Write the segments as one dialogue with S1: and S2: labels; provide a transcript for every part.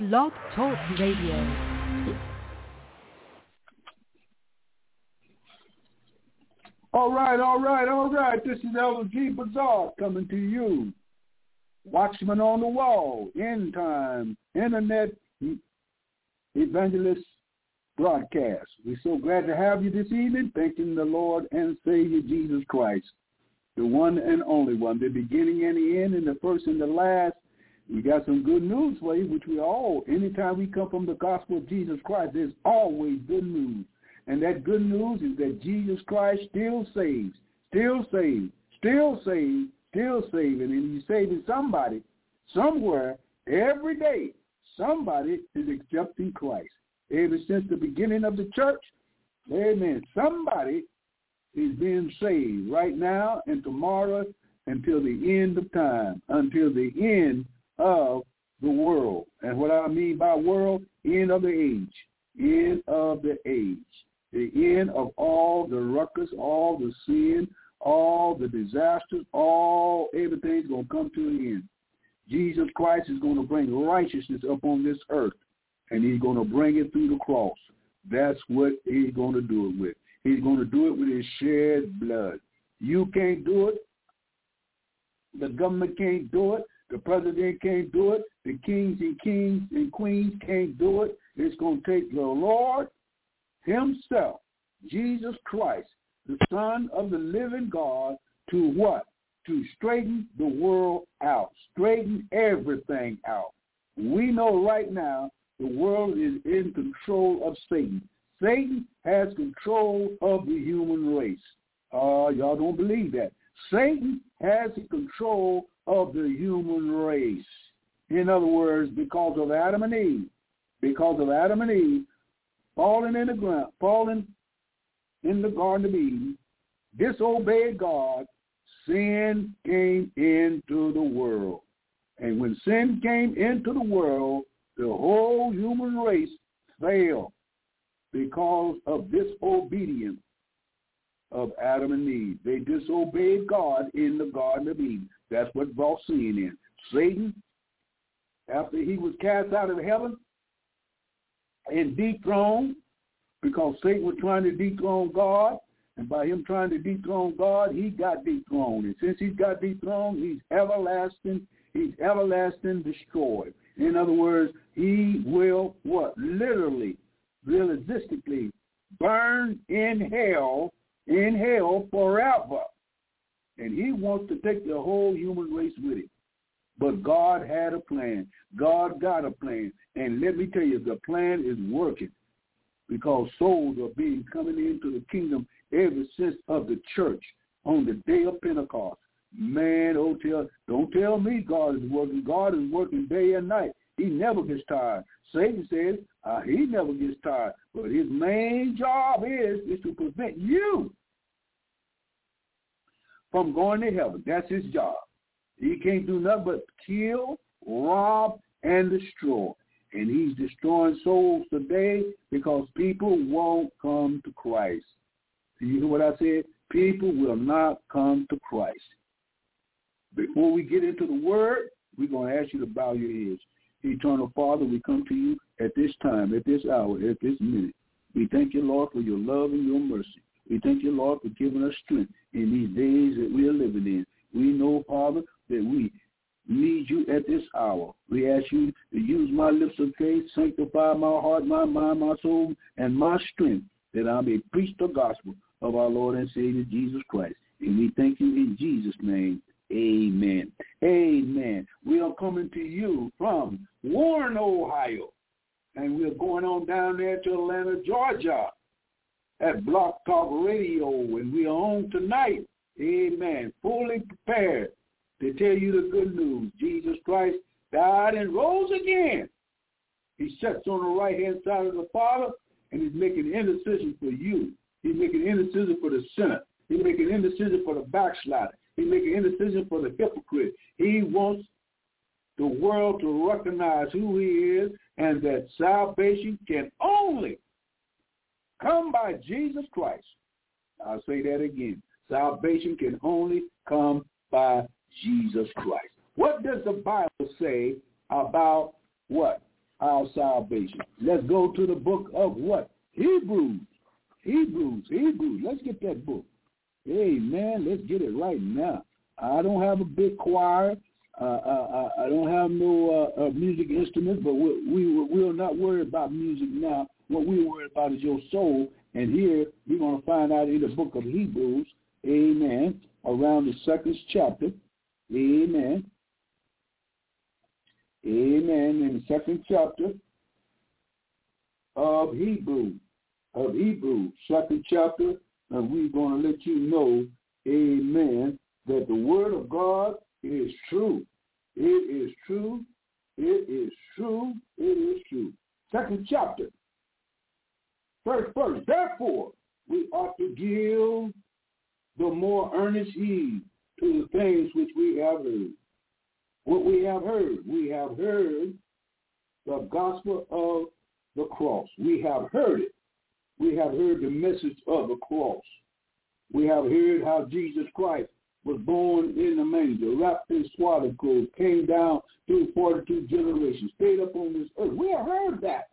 S1: Blog Talk Radio.
S2: All right, all right, all right. This is Elder G. Bazaar coming to you. Watchman on the Wall, End Time, Internet Evangelist broadcast. We're so glad to have you this evening, thanking the Lord and Savior Jesus Christ, the one and only one, the beginning and the end, and the first and the last. We got some good news for you, which we all, anytime we come from the gospel of Jesus Christ, there's always good news. And that good news is that Jesus Christ still saves, still saves, still saves, still saving. And he's saving somebody somewhere every day. Somebody is accepting Christ. Ever since the beginning of the church, amen, somebody is being saved right now and tomorrow until the end of time, until the end of the world. And what I mean by world, end of the age, end of the age, the end of all the ruckus, all the sin, all the disasters, all everything's going to come to an end. Jesus Christ is going to bring righteousness upon this earth, and he's going to bring it through the cross. That's what he's going to do it with. He's going to do it with his shed blood. You can't do it. The government can't do it. The president can't do it. The kings and kings and queens can't do it. It's going to take the Lord himself, Jesus Christ, the Son of the living God, to what? To straighten the world out, straighten everything out. We know right now the world is in control of Satan. Satan has control of the human race. Uh, y'all don't believe that. Satan has control of the human race. In other words, because of Adam and Eve, because of Adam and Eve falling in the ground, falling in the Garden of Eden, disobeyed God, sin came into the world. And when sin came into the world, the whole human race failed because of disobedience of Adam and Eve. They disobeyed God in the Garden of Eden. That's what brought sin in. Satan, after he was cast out of heaven and dethroned, because Satan was trying to dethrone God, and by him trying to dethrone God, he got dethroned. And since he's got dethroned, he's everlasting, he's everlasting destroyed. In other words, he will what? Literally, realistically, burn in hell, in hell forever. And he wants to take the whole human race with him. But God had a plan. God got a plan. And let me tell you, the plan is working because souls are being coming into the kingdom ever since of the church on the day of Pentecost. Man, oh tell, don't tell me God is working. God is working day and night. He never gets tired. Satan says uh, he never gets tired. But his main job is, is to prevent you from going to heaven. That's his job. He can't do nothing but kill, rob, and destroy. And he's destroying souls today because people won't come to Christ. Do you hear what I said? People will not come to Christ. Before we get into the word, we're going to ask you to bow your heads. Eternal Father, we come to you at this time, at this hour, at this minute. We thank you, Lord, for your love and your mercy. We thank you, Lord, for giving us strength in these days that we are living in. We know, Father, that we need you at this hour. We ask you to use my lips of faith, sanctify my heart, my mind, my soul, and my strength, that I may preach the gospel of our Lord and Savior Jesus Christ. And we thank you in Jesus' name. Amen. Amen. We are coming to you from Warren, Ohio. And we're going on down there to Atlanta, Georgia at Blog Talk Radio. And we are on tonight. Amen. Fully prepared to tell you the good news. Jesus Christ died and rose again. He sits on the right-hand side of the Father, and he's making intercession for you. He's making intercession for the sinner. He's making intercession for the backslider. He's making intercession for the hypocrite. He wants the world to recognize who he is and that salvation can only come by Jesus Christ. I'll say that again. Salvation can only come by Jesus Christ. What does the Bible say about what? our salvation. Let's go to the book of what? Hebrews. Hebrews. Hebrews. Let's get that book. Amen. Let's get it right now. I don't have a big choir. Uh, uh, I don't have no uh, uh, music instruments, but we, we we're not worried about music now. What we're worried about is your soul. And here we're going to find out in the book of Hebrews, amen, around the second chapter, amen, amen, in the second chapter of Hebrews, of Hebrews, second chapter, and we're going to let you know, amen, that the word of God is true. It is true. It is true. It is true. Second chapter. First verse. Therefore, we ought to give the more earnest heed to the things which we have heard. What we have heard. We have heard the gospel of the cross. We have heard it. We have heard the message of the cross. We have heard how Jesus Christ was born in the manger, wrapped in swaddling clothes, came down through 42 generations, stayed up on this earth. We have heard that.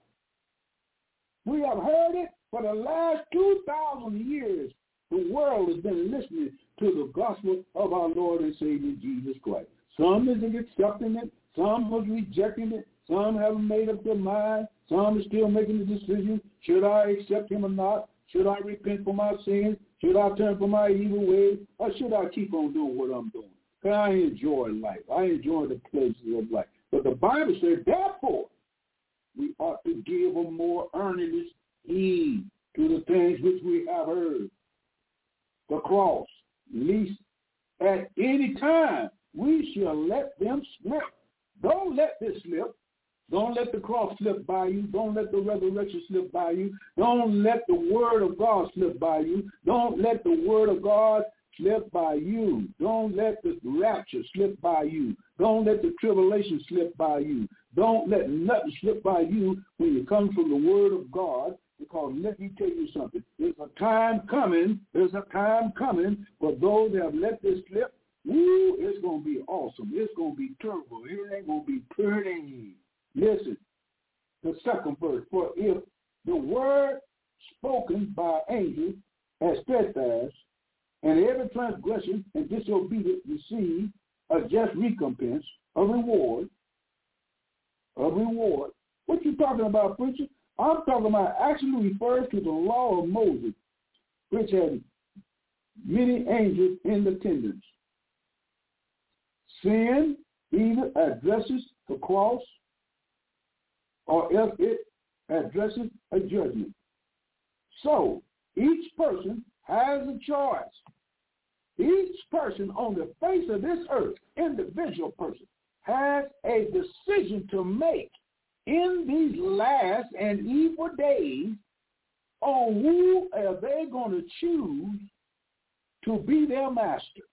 S2: We have heard it for the last 2,000 years. The world has been listening to the gospel of our Lord and Savior Jesus Christ. Some isn't accepting it. Some was rejecting it. Some haven't made up their mind. Some are still making the decision. Should I accept him or not? Should I repent for my sins? Should I turn from my evil ways? Or should I keep on doing what I'm doing? Because I enjoy life. I enjoy the pleasures of life. But the Bible says, therefore, we ought to give a more earnest heed to the things which we have heard. The cross, least at any time we shall let them slip. Don't let this slip. Don't let the cross slip by you. Don't let the resurrection slip by you. Don't let the word of God slip by you. Don't let the word of God slip by you. Don't let the rapture slip by you. Don't let the tribulation slip by you. Don't let nothing slip by you when you come from the word of God. Because let me tell you something. There's a time coming. There's a time coming for those that have let this slip. Woo, it's going to be awesome. It's going to be terrible. It ain't going to be pretty. Listen, the second verse. For if the word spoken by angels as steadfast, and every transgression and disobedience receive a just recompense, a reward, a reward. What you talking about, preacher? I'm talking about actually refers to the law of Moses, which had many angels in attendance. Sin either addresses the cross or else it addresses a judgment. So each person has a choice. Each person on the face of this earth, individual person, has a decision to make in these last and evil days on who are they going to choose to be their master.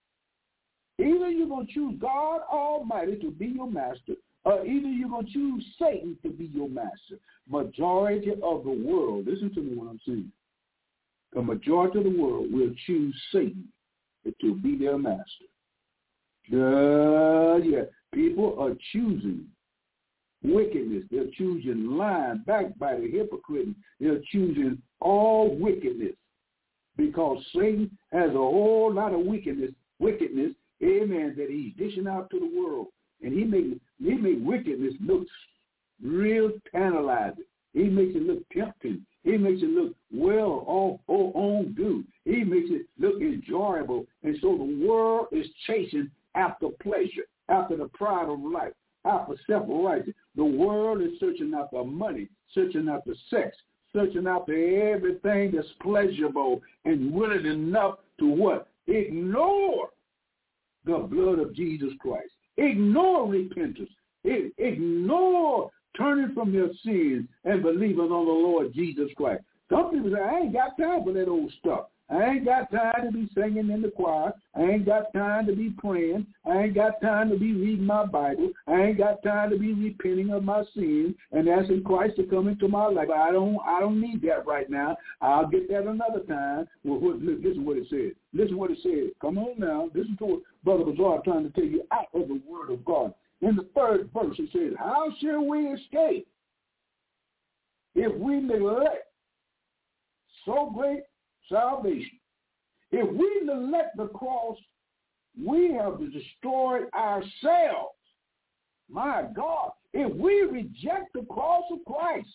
S2: Either you're going to choose God Almighty to be your master, or either you're going to choose Satan to be your master. Majority of the world, listen to me what I'm saying. The majority of the world will choose Satan to be their master. Uh, yeah, people are choosing wickedness. They're choosing lying, backbiting, hypocrite. They're choosing all wickedness because Satan has a whole lot of wickedness, wickedness, amen, that he's dishing out to the world. And he makes he makes wickedness look real tantalizing. He makes it look tempting. He makes it look well all, or on due. He makes it look enjoyable. And so the world is chasing after pleasure, after the pride of life, after self-righteousness. The world is searching after money, searching after sex, searching after everything that's pleasurable and willing enough to what? Ignore the blood of Jesus Christ. Ignore repentance. Ignore turning from your sins and believing on the Lord Jesus Christ. Some people say, I ain't got time for that old stuff. I ain't got time to be singing in the choir. I ain't got time to be praying. I ain't got time to be reading my Bible. I ain't got time to be repenting of my sins and asking Christ to come into my life. I don't I don't need that right now. I'll get that another time. Well, what, listen what it said. Listen what it said. Come on now. Listen to what Brother Bazaar trying to tell you out of the word of God. In the third verse it says, How shall we escape if we neglect so great salvation, if we neglect the cross, we have destroyed ourselves. My God, if we reject the cross of Christ,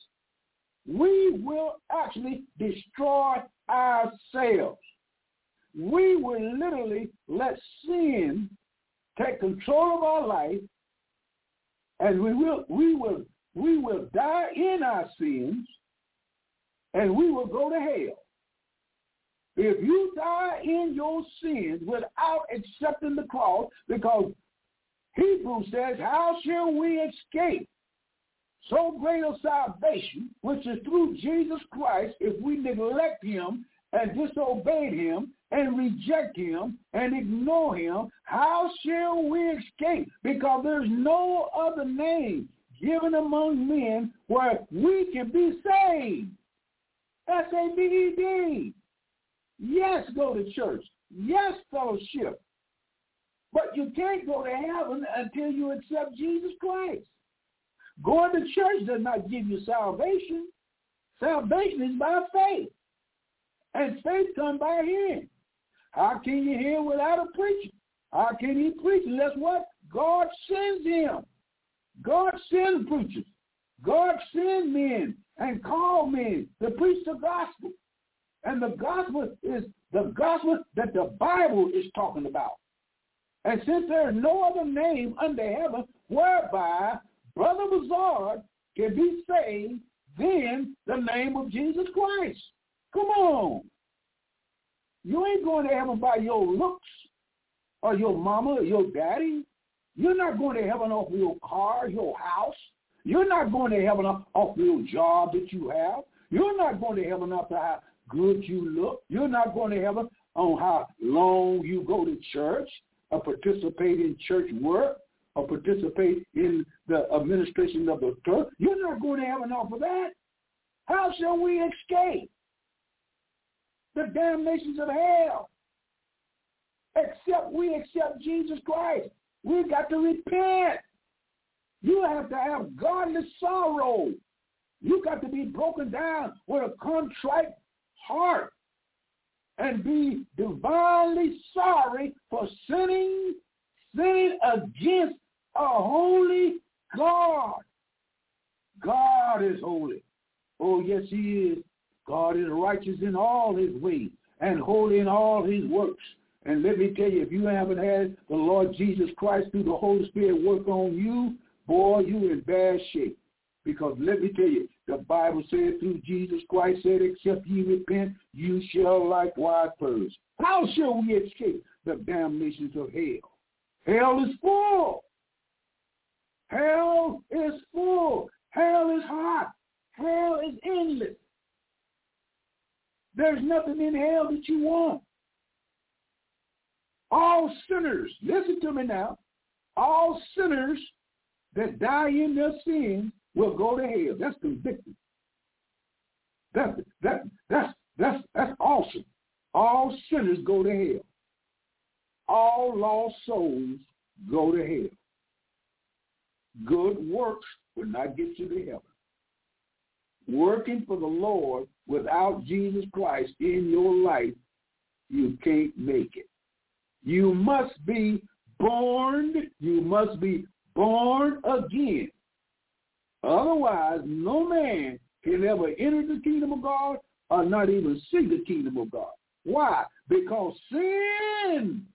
S2: we will actually destroy ourselves. We will literally let sin take control of our life, and we will we will we will die in our sins, and we will go to hell. If you die in your sins without accepting the cross, because Hebrews says, how shall we escape so great a salvation, which is through Jesus Christ, if we neglect him and disobey him and reject him and ignore him, how shall we escape? Because there's no other name given among men where we can be saved. S-A-V-E-D. Yes, go to church. Yes, fellowship. But you can't go to heaven until you accept Jesus Christ. Going to church does not give you salvation. Salvation is by faith. And faith comes by hearing. How can you hear without a preacher? How can he preach unless what? God sends him. God sends preachers. God sends men and call men to preach the gospel. And the gospel is the gospel that the Bible is talking about. And since there is no other name under heaven whereby Brother Bazard can be saved than the name of Jesus Christ. Come on. You ain't going to heaven by your looks or your mama or your daddy. You're not going to heaven off your car, your house. You're not going to heaven off your job that you have. You're not going to heaven off how good you look. You're not going to heaven on how long you go to church or participate in church work or participate in the administration of the church. You're not going to heaven off of that. How shall we escape the damnations of hell? Except we accept Jesus Christ. We've got to repent. You have to have godly sorrow. You got to be broken down with a contrite heart and be divinely sorry for sinning, sinning against a holy God. God is holy. Oh, yes, he is. God is righteous in all his ways and holy in all his works. And let me tell you, if you haven't had the Lord Jesus Christ through the Holy Spirit work on you, boy, you're in bad shape. Because let me tell you, the Bible said through Jesus Christ said, except ye repent, you shall likewise perish. How shall we escape the damnations of hell? Hell is full. Hell is full. Hell is hot. Hell is endless. There's nothing in hell that you want. All sinners, listen to me now, all sinners that die in their sins will go to hell. That's convicting. That, that, that's, that's, that's awesome. All sinners go to hell. All lost souls go to hell. Good works will not get you to heaven. Working for the Lord without Jesus Christ in your life, you can't make it. You must be born, you must be born again. Otherwise, no man can ever enter the kingdom of God or not even see the kingdom of God. Why? Because sin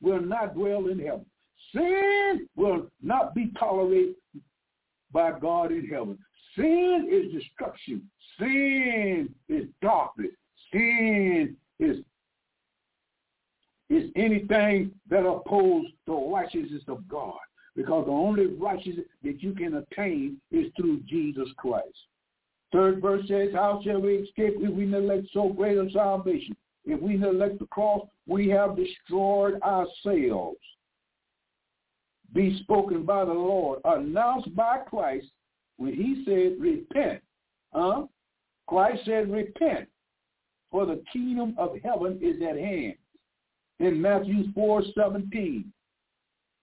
S2: will not dwell in heaven. Sin will not be tolerated by God in heaven. Sin is destruction. Sin is darkness. Sin is is anything that opposes the righteousness of God. Because the only righteousness that you can attain is through Jesus Christ. Third verse says, How shall we escape if we neglect so great a salvation? If we neglect the cross, we have destroyed ourselves. Be spoken by the Lord, announced by Christ when he said, repent. Huh? Christ said, repent, for the kingdom of heaven is at hand in Matthew 4, 17.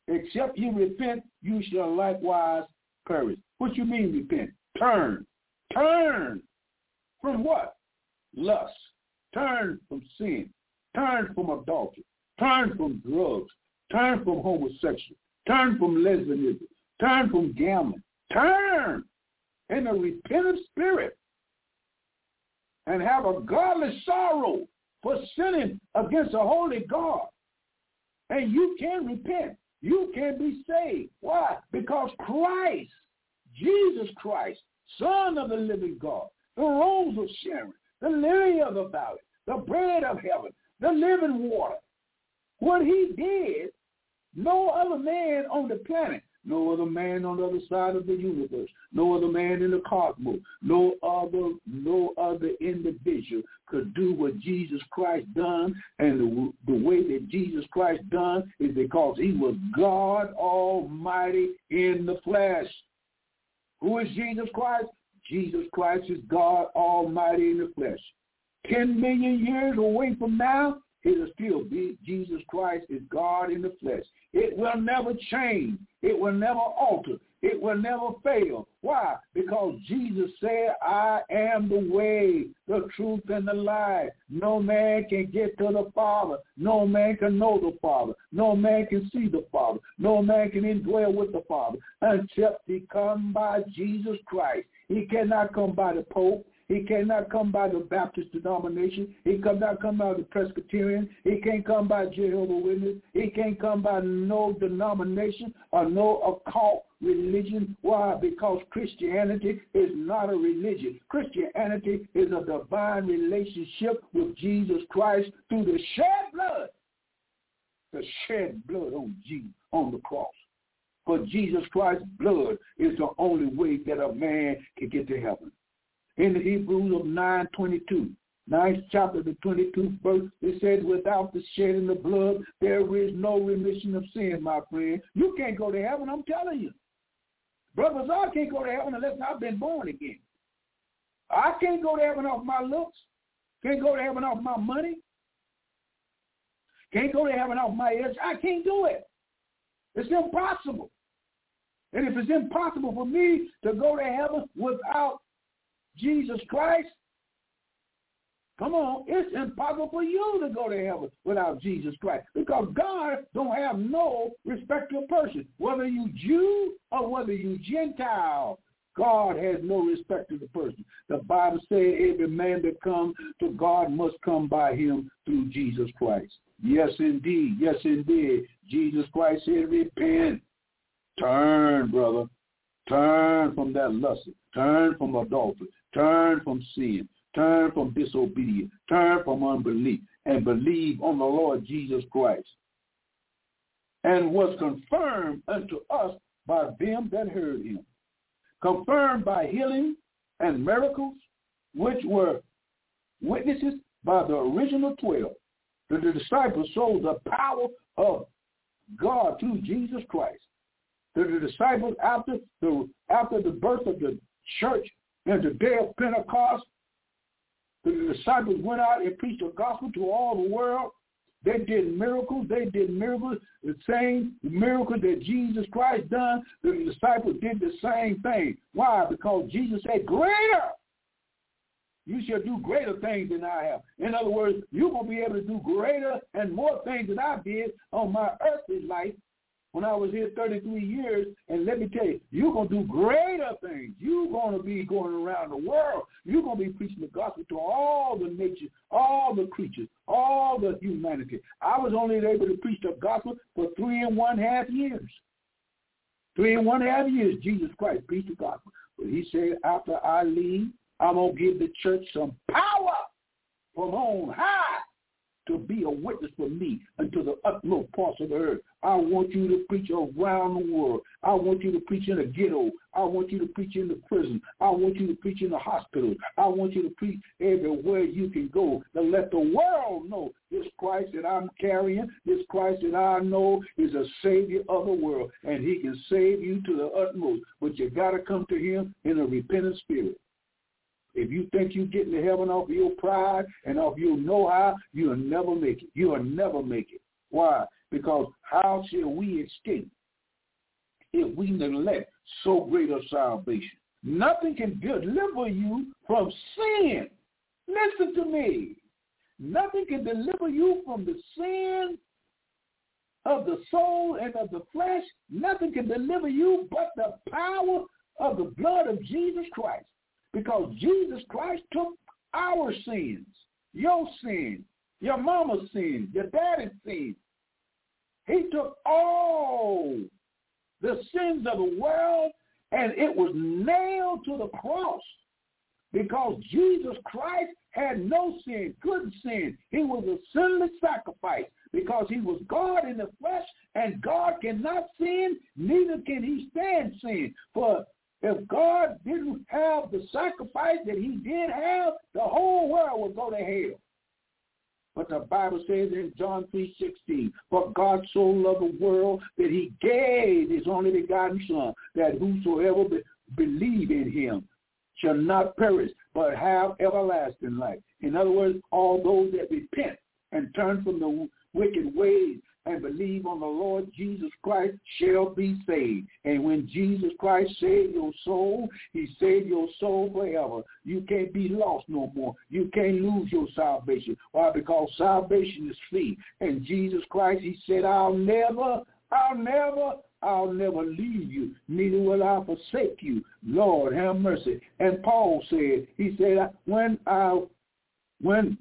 S2: Except you repent, you shall likewise perish. What you mean repent? Turn. Turn from what? Lust. Turn from sin. Turn from adultery. Turn from drugs. Turn from homosexuality. Turn from lesbianism. Turn from gambling. Turn in a repentant spirit and have a godly sorrow for sinning against a holy God. And you can repent. You can be saved. Why? Because Christ, Jesus Christ, Son of the living God, the rose of Sharon, the lily of the valley, the bread of heaven, the living water. What he did, no other man on the planet no other man on the other side of the universe, no other man in the cosmos, no other, no other individual could do what Jesus Christ done. And the, the way that Jesus Christ done is because he was God Almighty in the flesh. Who is Jesus Christ? Jesus Christ is God Almighty in the flesh. Ten million years away from now, it will still be Jesus Christ is God in the flesh. It will never change. It will never alter. It will never fail. Why? Because Jesus said, I am the way, the truth, and the life. No man can get to the Father. No man can know the Father. No man can see the Father. No man can indwell with the Father until he come by Jesus Christ. He cannot come by the Pope. He cannot come by the Baptist denomination. He cannot come by the Presbyterian. He can't come by Jehovah Witness. He can't come by no denomination or no occult religion. Why? Because Christianity is not a religion. Christianity is a divine relationship with Jesus Christ through the shed blood. The shed blood on Jesus on the cross. For Jesus Christ's blood is the only way that a man can get to heaven in the Hebrews of 9.22. Ninth chapter, the 22th verse, it says, without the shedding of blood, there is no remission of sin, my friend. You can't go to heaven, I'm telling you. Brothers, I can't go to heaven unless I've been born again. I can't go to heaven off my looks. Can't go to heaven off my money. Can't go to heaven off my edge. I can't do it. It's impossible. And if it's impossible for me to go to heaven without Jesus Christ, come on, it's impossible for you to go to heaven without Jesus Christ because God don't have no respect to a person, whether you Jew or whether you Gentile. God has no respect to the person. The Bible says every man that comes to God must come by him through Jesus Christ. Yes, indeed. Yes, indeed. Jesus Christ said, repent. Turn, brother. Turn from that lust. Turn from adultery. Turn from sin. Turn from disobedience. Turn from unbelief and believe on the Lord Jesus Christ. And was confirmed unto us by them that heard him. Confirmed by healing and miracles, which were witnesses by the original twelve. The disciples saw the power of God through Jesus Christ. The disciples after the after the birth of the church and the day of Pentecost, the disciples went out and preached the gospel to all the world. They did miracles. They did miracles. The same miracle that Jesus Christ done, the disciples did the same thing. Why? Because Jesus said, greater. You shall do greater things than I have. In other words, going to be able to do greater and more things than I did on my earthly life when I was here 33 years. And let me tell you, you're going to do greater things. You're going to be going around the world. You're going to be preaching the gospel to all the nations, all the creatures, all the humanity. I was only able to preach the gospel for three and one half years. Three and one half years, Jesus Christ preached the gospel. But he said, after I leave, I'm going to give the church some power from on high to be a witness for me unto the utmost parts of the earth. I want you to preach around the world. I want you to preach in the ghetto. I want you to preach in the prison. I want you to preach in the hospital. I want you to preach everywhere you can go to let the world know this Christ that I'm carrying, this Christ that I know is a savior of the world, and he can save you to the utmost. But you got to come to him in a repentant spirit. If you think you're getting to heaven off of your pride and off your know-how, you'll never make it. You'll never make it. Why? Because how shall we escape if we neglect so great a salvation? Nothing can deliver you from sin. Listen to me. Nothing can deliver you from the sin of the soul and of the flesh. Nothing can deliver you but the power of the blood of Jesus Christ. Because Jesus Christ took our sins, your sin, your mama's sin, your daddy's sin. He took all the sins of the world and it was nailed to the cross because Jesus Christ had no sin, couldn't sin. He was a sinless sacrifice because he was God in the flesh and God cannot sin, neither can he stand sin. For if God didn't have the sacrifice that he did have, the whole world would go to hell. But the Bible says in John 3.16, For God so loved the world that he gave his only begotten Son, that whosoever be, believe in him shall not perish, but have everlasting life. In other words, all those that repent and turn from the wicked ways and believe on the Lord Jesus Christ shall be saved. And when Jesus Christ saved your soul, he saved your soul forever. You can't be lost no more. You can't lose your salvation. Why? Because salvation is free. And Jesus Christ, he said, I'll never, I'll never, I'll never leave you, neither will I forsake you. Lord, have mercy. And Paul said, he said, when I, when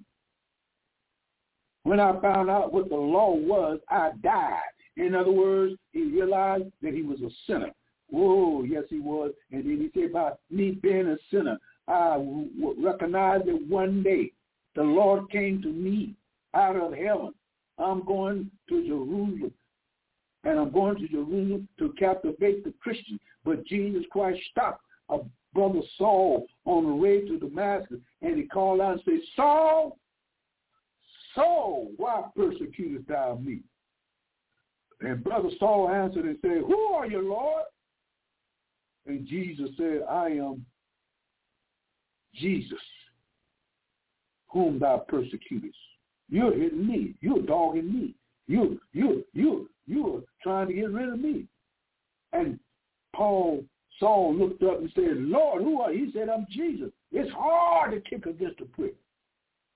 S2: when I found out what the law was, I died. In other words, he realized that he was a sinner. Whoa, yes, he was. And then he said about me being a sinner, I recognized that one day the Lord came to me out of heaven. I'm going to Jerusalem. And I'm going to Jerusalem to captivate the Christian. But Jesus Christ stopped a brother Saul on the way to Damascus. And he called out and said, Saul, Saul, why persecutest thou me? And brother Saul answered and said, Who are you, Lord? And Jesus said, I am Jesus, whom thou persecutest. You're hitting me. You're dogging me. You, you, you, you are trying to get rid of me. And Paul, Saul looked up and said, Lord, who are you? He said, I'm Jesus. It's hard to kick against the prick.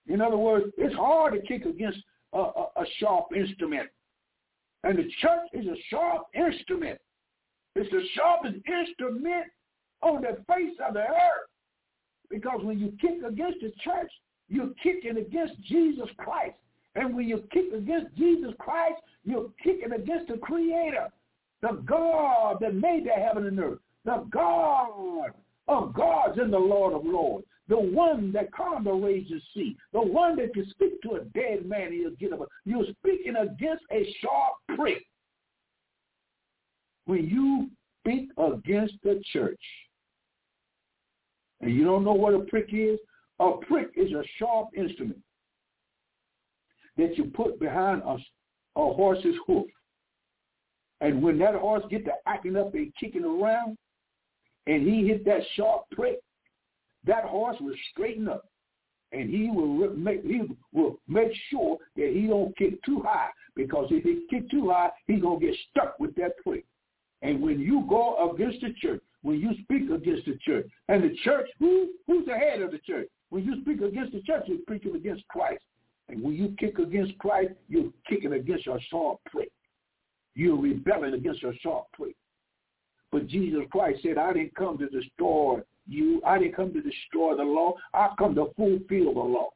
S2: In other words, it's hard to kick against a, a, a sharp instrument. And the church is a sharp instrument. It's the sharpest instrument on the face of the earth. Because when you kick against the church, you're kicking against Jesus Christ. And when you kick against Jesus Christ, you're kicking against the Creator, the God that made the heaven and earth, the God of gods and the Lord of lords the one that calmed the raging sea, the one that can speak to a dead man, he'll get up. You're speaking against a sharp prick. When you speak against the church, and you don't know what a prick is, a prick is a sharp instrument that you put behind a, a horse's hoof. And when that horse get to acting up and kicking around, and he hit that sharp prick, that horse will straighten up and he will make he will make sure that he don't kick too high because if he kick too high, he's gonna get stuck with that prick. And when you go against the church, when you speak against the church, and the church, who who's the head of the church? When you speak against the church, you're preaching against Christ. And when you kick against Christ, you're kicking against your sharp prick. You're rebelling against your sharp prick. But Jesus Christ said, I didn't come to destroy you. I didn't come to destroy the law. I come to fulfill the law.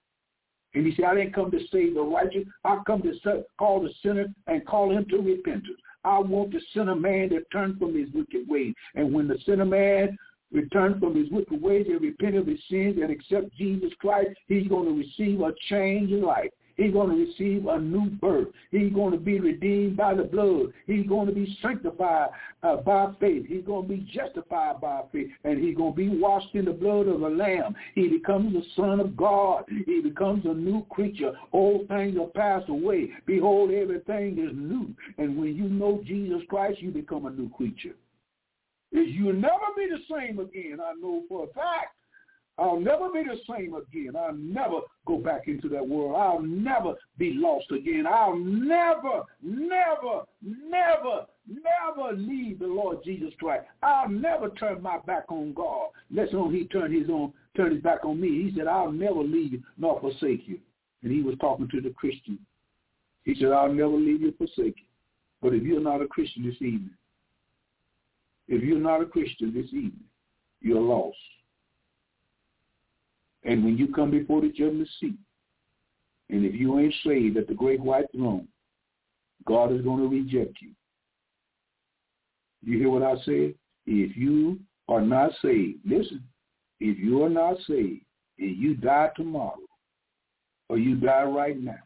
S2: And he said, I didn't come to save the righteous. I come to call the sinner and call him to repentance. I want the sinner man to turn from his wicked ways. And when the sinner man returns from his wicked ways and repent of his sins and accept Jesus Christ, he's going to receive a change in life. He's going to receive a new birth. He's going to be redeemed by the blood. He's going to be sanctified uh, by faith. He's going to be justified by faith. And he's going to be washed in the blood of the Lamb. He becomes the Son of God. He becomes a new creature. Old things are passed away. Behold, everything is new. And when you know Jesus Christ, you become a new creature. You'll never be the same again, I know for a fact. I'll never be the same again. I'll never go back into that world. I'll never be lost again. I'll never, never, never never leave the Lord Jesus Christ. I'll never turn my back on God. Let's on he turn his own turn his back on me. He said, I'll never leave you nor forsake you. And he was talking to the Christian. He said, I'll never leave you forsake you. But if you're not a Christian this evening, if you're not a Christian this evening, you're lost. And when you come before the judgment seat, and if you ain't saved at the great white throne, God is going to reject you. You hear what I said? If you are not saved, listen, if you are not saved and you die tomorrow or you die right now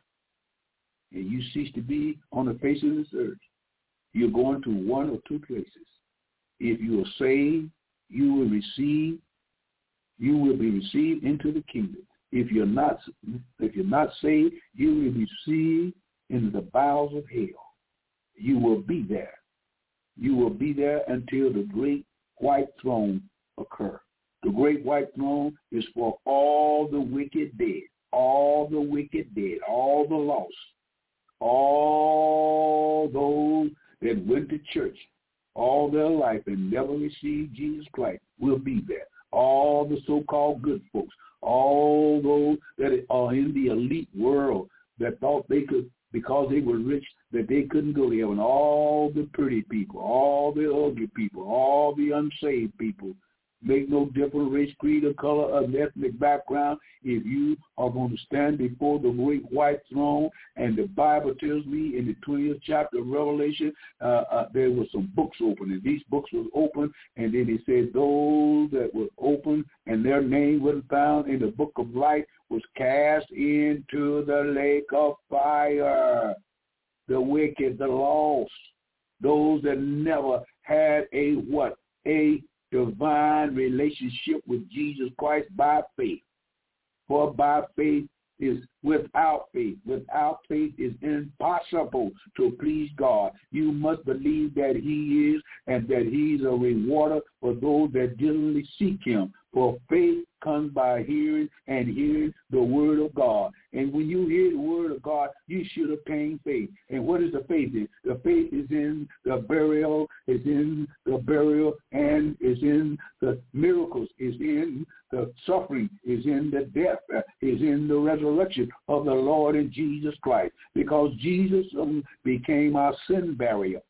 S2: and you cease to be on the face of this earth, you're going to one or two places. If you are saved, you will receive, you will be received into the kingdom. If you're not, if you're not saved, you will be received into the bowels of hell. You will be there. You will be there until the great white throne occur. The great white throne is for all the wicked dead, all the wicked dead, all the lost, all those that went to church all their life and never received Jesus Christ will be there. All the so-called good folks, all those that are in the elite world that thought they could, because they were rich, that they couldn't go to heaven. All the pretty people, all the ugly people, all the unsaved people, make no difference, race, creed, or color, or ethnic background. If you are going to stand before the great white throne, and the Bible tells me in the 20th chapter of Revelation, uh, uh, there were some books open, and these books was open, and then it said those that were open and their name wasn't found in the book of life was cast into the lake of fire. The wicked, the lost, those that never had a what? A divine relationship with Jesus Christ by faith. For by faith is without faith. Without faith is impossible to please God. You must believe that he is and that he's a rewarder for those that diligently seek him. For faith comes by hearing and hearing the word of God. And when you hear the word of God, you should obtain faith. And what is the faith in? The faith is in the burial, is in the burial, and is in the miracles, is in the suffering, is in the death, is in the resurrection of the Lord and Jesus Christ. Because Jesus um, became our sin barrier.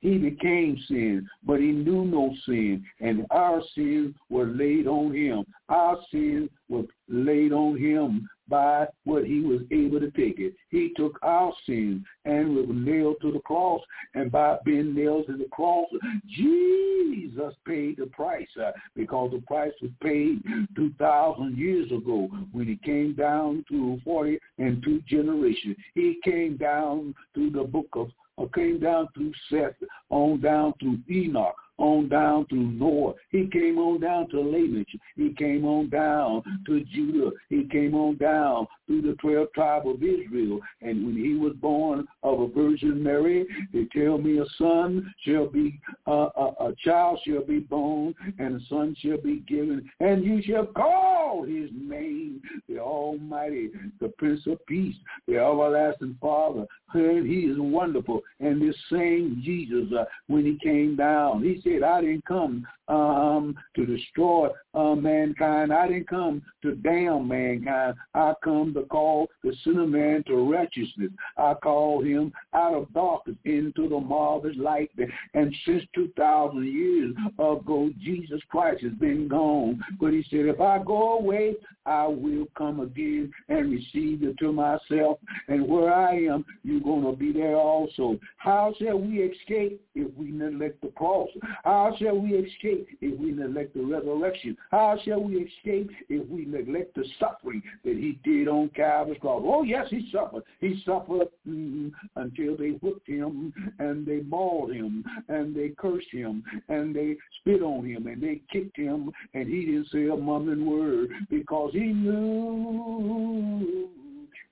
S2: He became sin, but he knew no sin, and our sins were laid on him. Our sins were laid on him by what he was able to take it. He took our sins and was nailed to the cross, and by being nailed to the cross, Jesus paid the price uh, because the price was paid 2,000 years ago when he came down to 40 and two generations. He came down to the book of came down through Seth, on down through Enoch, on down to Noah. He came on down to Lamech. He came on down to Judah. He came on down through the 12 tribe of Israel. And when he was born of a Virgin Mary, they tell me a son shall be, uh, a, a child shall be born, and a son shall be given, and you shall call his name the Almighty, the Prince of Peace, the Everlasting Father. And he is wonderful. And this same Jesus, uh, when he came down, he said, I didn't come um, to destroy uh, mankind. I didn't come to damn mankind. I come to call the sinner man to righteousness. I call him out of darkness into the marvelous light. And since 2,000 years ago, Jesus Christ has been gone. But he said, if I go away, I will come again and receive you to myself. And where I am, you're going to be there also. How shall we escape if we neglect the cross? How shall we escape if we neglect the resurrection? How shall we escape if we neglect the suffering that he did on Calvary's cross? Oh, yes, he suffered. He suffered mm, until they whipped him and they mauled him and they cursed him and they spit on him and they kicked him and he didn't say a mumbling word because he knew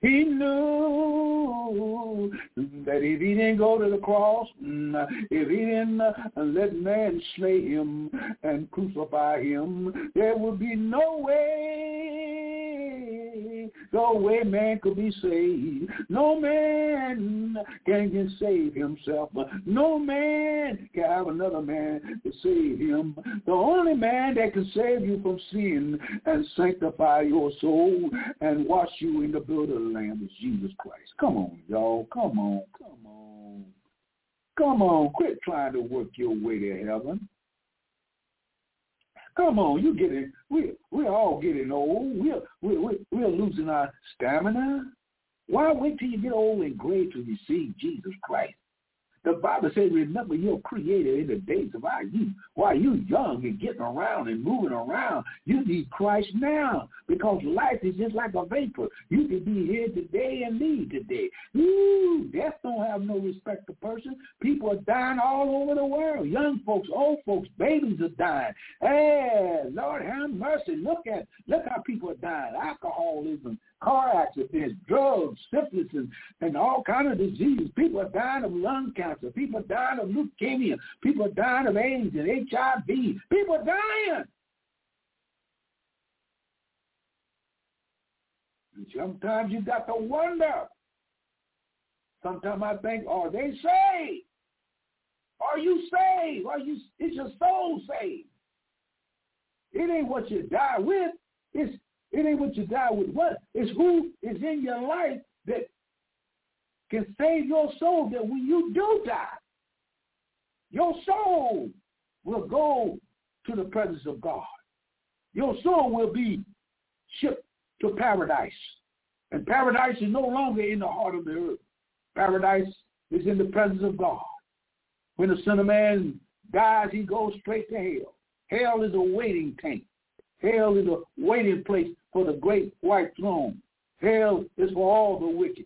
S2: he knew that if he didn't go to the cross, mm, if he didn't uh, let man slay him and crucify him, there would be no way no way man could be saved. No man can, save himself. No man can have another man to save him. The only man that can save you from sin and sanctify your soul and wash you in the blood of Lamb is Jesus Christ. Come on, y'all. Come on. Come on. Come on. Quit trying to work your way to heaven. Come on, you getting we we're all getting old. We're we're we're losing our stamina. Why wait till you get old and gray to receive Jesus Christ? The Bible says, remember your creator in the days of our youth. While you young and getting around and moving around, you need Christ now because life is just like a vapor. You can be here today and leave today. Ooh, death don't have no respect to person. People are dying all over the world. Young folks, old folks, babies are dying. Hey, Lord have mercy. Look at look how people are dying. Alcoholism, car accidents, drugs, syphilis, and, and all kind of diseases. People are dying of lung cancer. People are dying of leukemia. People dying of AIDS and HIV. People dying. And sometimes you got to wonder. Sometimes I think, are they saved? Are you saved? Are you? Is your soul saved? It ain't what you die with. It's it ain't what you die with. What? It's who is in your life that can save your soul that when you do die, your soul will go to the presence of God. Your soul will be shipped to paradise. And paradise is no longer in the heart of the earth. Paradise is in the presence of God. When the Son of Man dies, he goes straight to hell. Hell is a waiting tank. Hell is a waiting place for the great white throne. Hell is for all the wicked.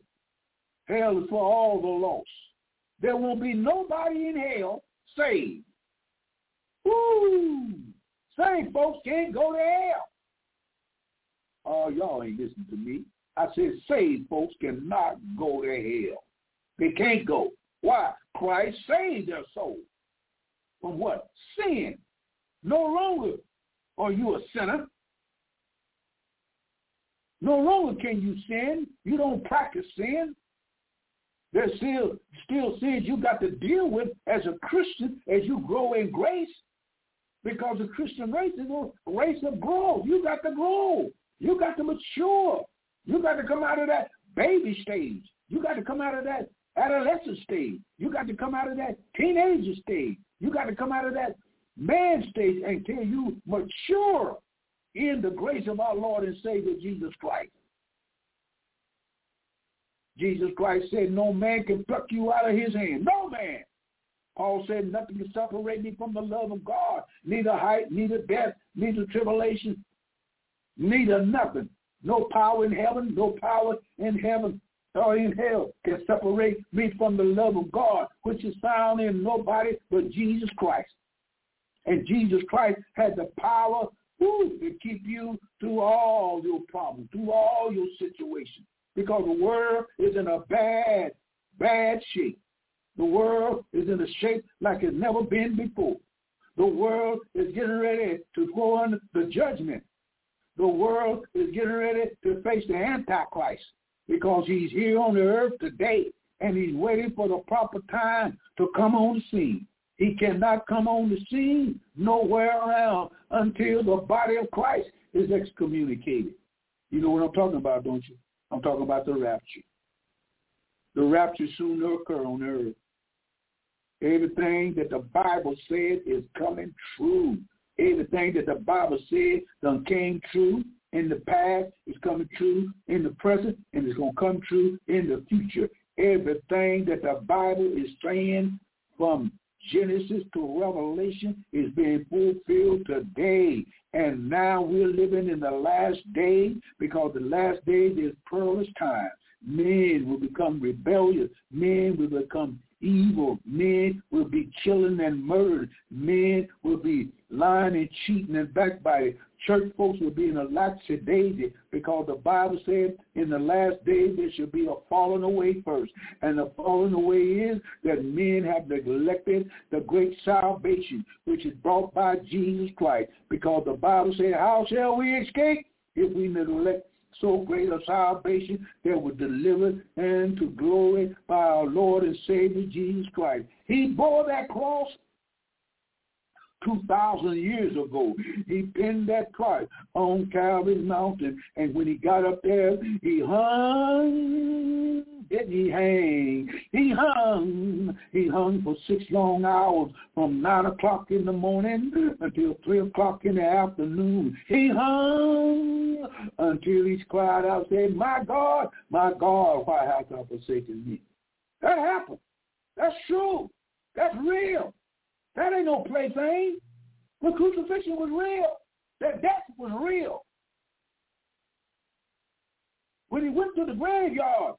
S2: Hell is for all the lost. There won't be nobody in hell saved. Woo! Saved folks can't go to hell. Oh, y'all ain't listening to me. I said saved folks cannot go to hell. They can't go. Why? Christ saved their soul. From what? Sin. No longer are you a sinner. No longer can you sin. You don't practice sin. There's still still sins you got to deal with as a Christian as you grow in grace. Because the Christian race is a race of growth. You got to grow. You got to mature. You got to come out of that baby stage. You got to come out of that adolescent stage. You got to come out of that teenager stage. You got to come out of that man stage until you mature in the grace of our Lord and Savior Jesus Christ. Jesus Christ said, no man can pluck you out of his hand. No man. Paul said, nothing can separate me from the love of God. Neither height, neither death, neither tribulation, neither nothing. No power in heaven, no power in heaven or in hell can separate me from the love of God, which is found in nobody but Jesus Christ. And Jesus Christ had the power who to keep you through all your problems, through all your situations. Because the world is in a bad, bad shape. The world is in a shape like it's never been before. The world is getting ready to go under the judgment. The world is getting ready to face the Antichrist because he's here on the earth today and he's waiting for the proper time to come on the scene. He cannot come on the scene nowhere around until the body of Christ is excommunicated. You know what I'm talking about, don't you? I'm talking about the rapture. The rapture soon will occur on earth. Everything that the Bible said is coming true. Everything that the Bible said done came true in the past is coming true in the present and it's going to come true in the future. Everything that the Bible is saying from Genesis to Revelation is being fulfilled today. And now we're living in the last day because the last day is perilous time. Men will become rebellious. Men will become evil. Men will be killing and murdering. Men will be lying and cheating and backbiting. Church folks will be in a lackadaisy because the Bible said in the last days there should be a falling away first. And the falling away is that men have neglected the great salvation which is brought by Jesus Christ. Because the Bible said, how shall we escape if we neglect so great a salvation that was delivered into glory by our Lord and Savior Jesus Christ. He bore that cross 2,000 years ago. He pinned that cross on Calvary's mountain. And when he got up there, he hung. Didn't he hang? He hung. He hung for six long hours from 9 o'clock in the morning until 3 o'clock in the afternoon. He hung until he cried out, saying, my God, my God, why hast thou forsaken me? That happened. That's true. That's real. That ain't no plaything. The crucifixion was real. That death was real. When he went to the graveyard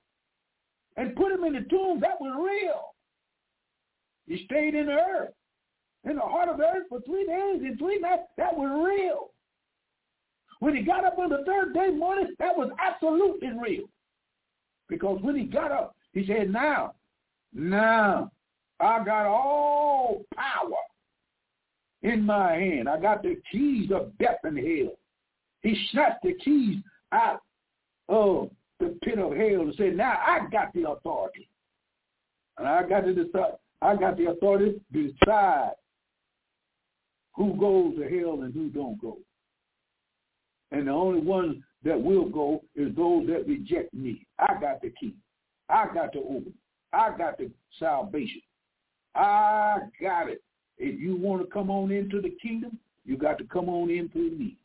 S2: and put him in the tomb, that was real. He stayed in the earth, in the heart of the earth for three days and three nights. That was real. When he got up on the third day morning, that was absolutely real. Because when he got up, he said, now, now, I got all power in my hand. I got the keys of death and hell. He snatched the keys out of the pit of hell and said, now I got the authority. And I got to decide, I got the authority to decide who goes to hell and who don't go. And the only one that will go is those that reject me. I got the key. I got the open. I got the salvation. I got it. If you want to come on into the kingdom, you got to come on in through me.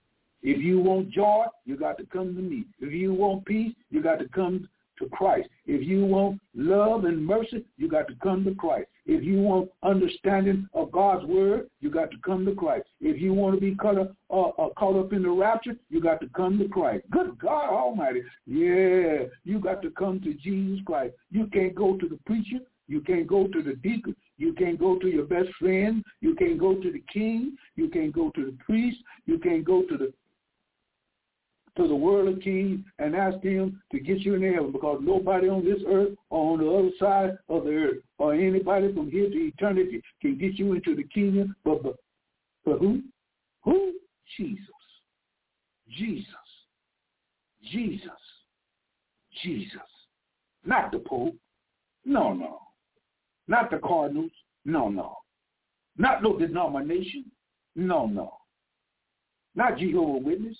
S2: If you want joy, you got to come to me. If you want peace, you got to come to Christ. If you want love and mercy, you got to come to Christ. If you want understanding of God's word, you got to come to Christ. If you want to be caught up, uh, uh, caught up in the rapture, you got to come to Christ. Good God Almighty. Yeah, you got to come to Jesus Christ. You can't go to the preacher. You can't go to the deacon. You can't go to your best friend. You can't go to the king. You can't go to the priest. You can't go to the to the world of kings and ask him to get you in heaven because nobody on this earth or on the other side of the earth or anybody from here to eternity can get you into the kingdom but but, but who? Who? Jesus. Jesus. Jesus. Jesus. Not the Pope. No, no. Not the Cardinals. No, no. Not no denomination. No, no. Not Jehovah Witness.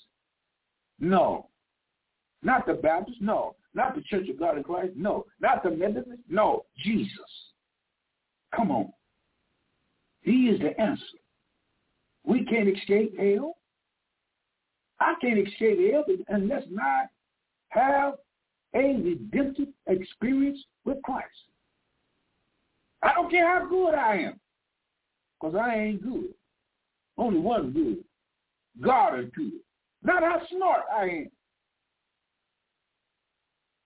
S2: No. Not the Baptist. No. Not the Church of God in Christ. No. Not the Methodist. No. Jesus. Come on. He is the answer. We can't escape hell. I can't escape hell unless not have a redemptive experience with Christ. I don't care how good I am, because I ain't good. Only one good. God is good. Not how smart I am.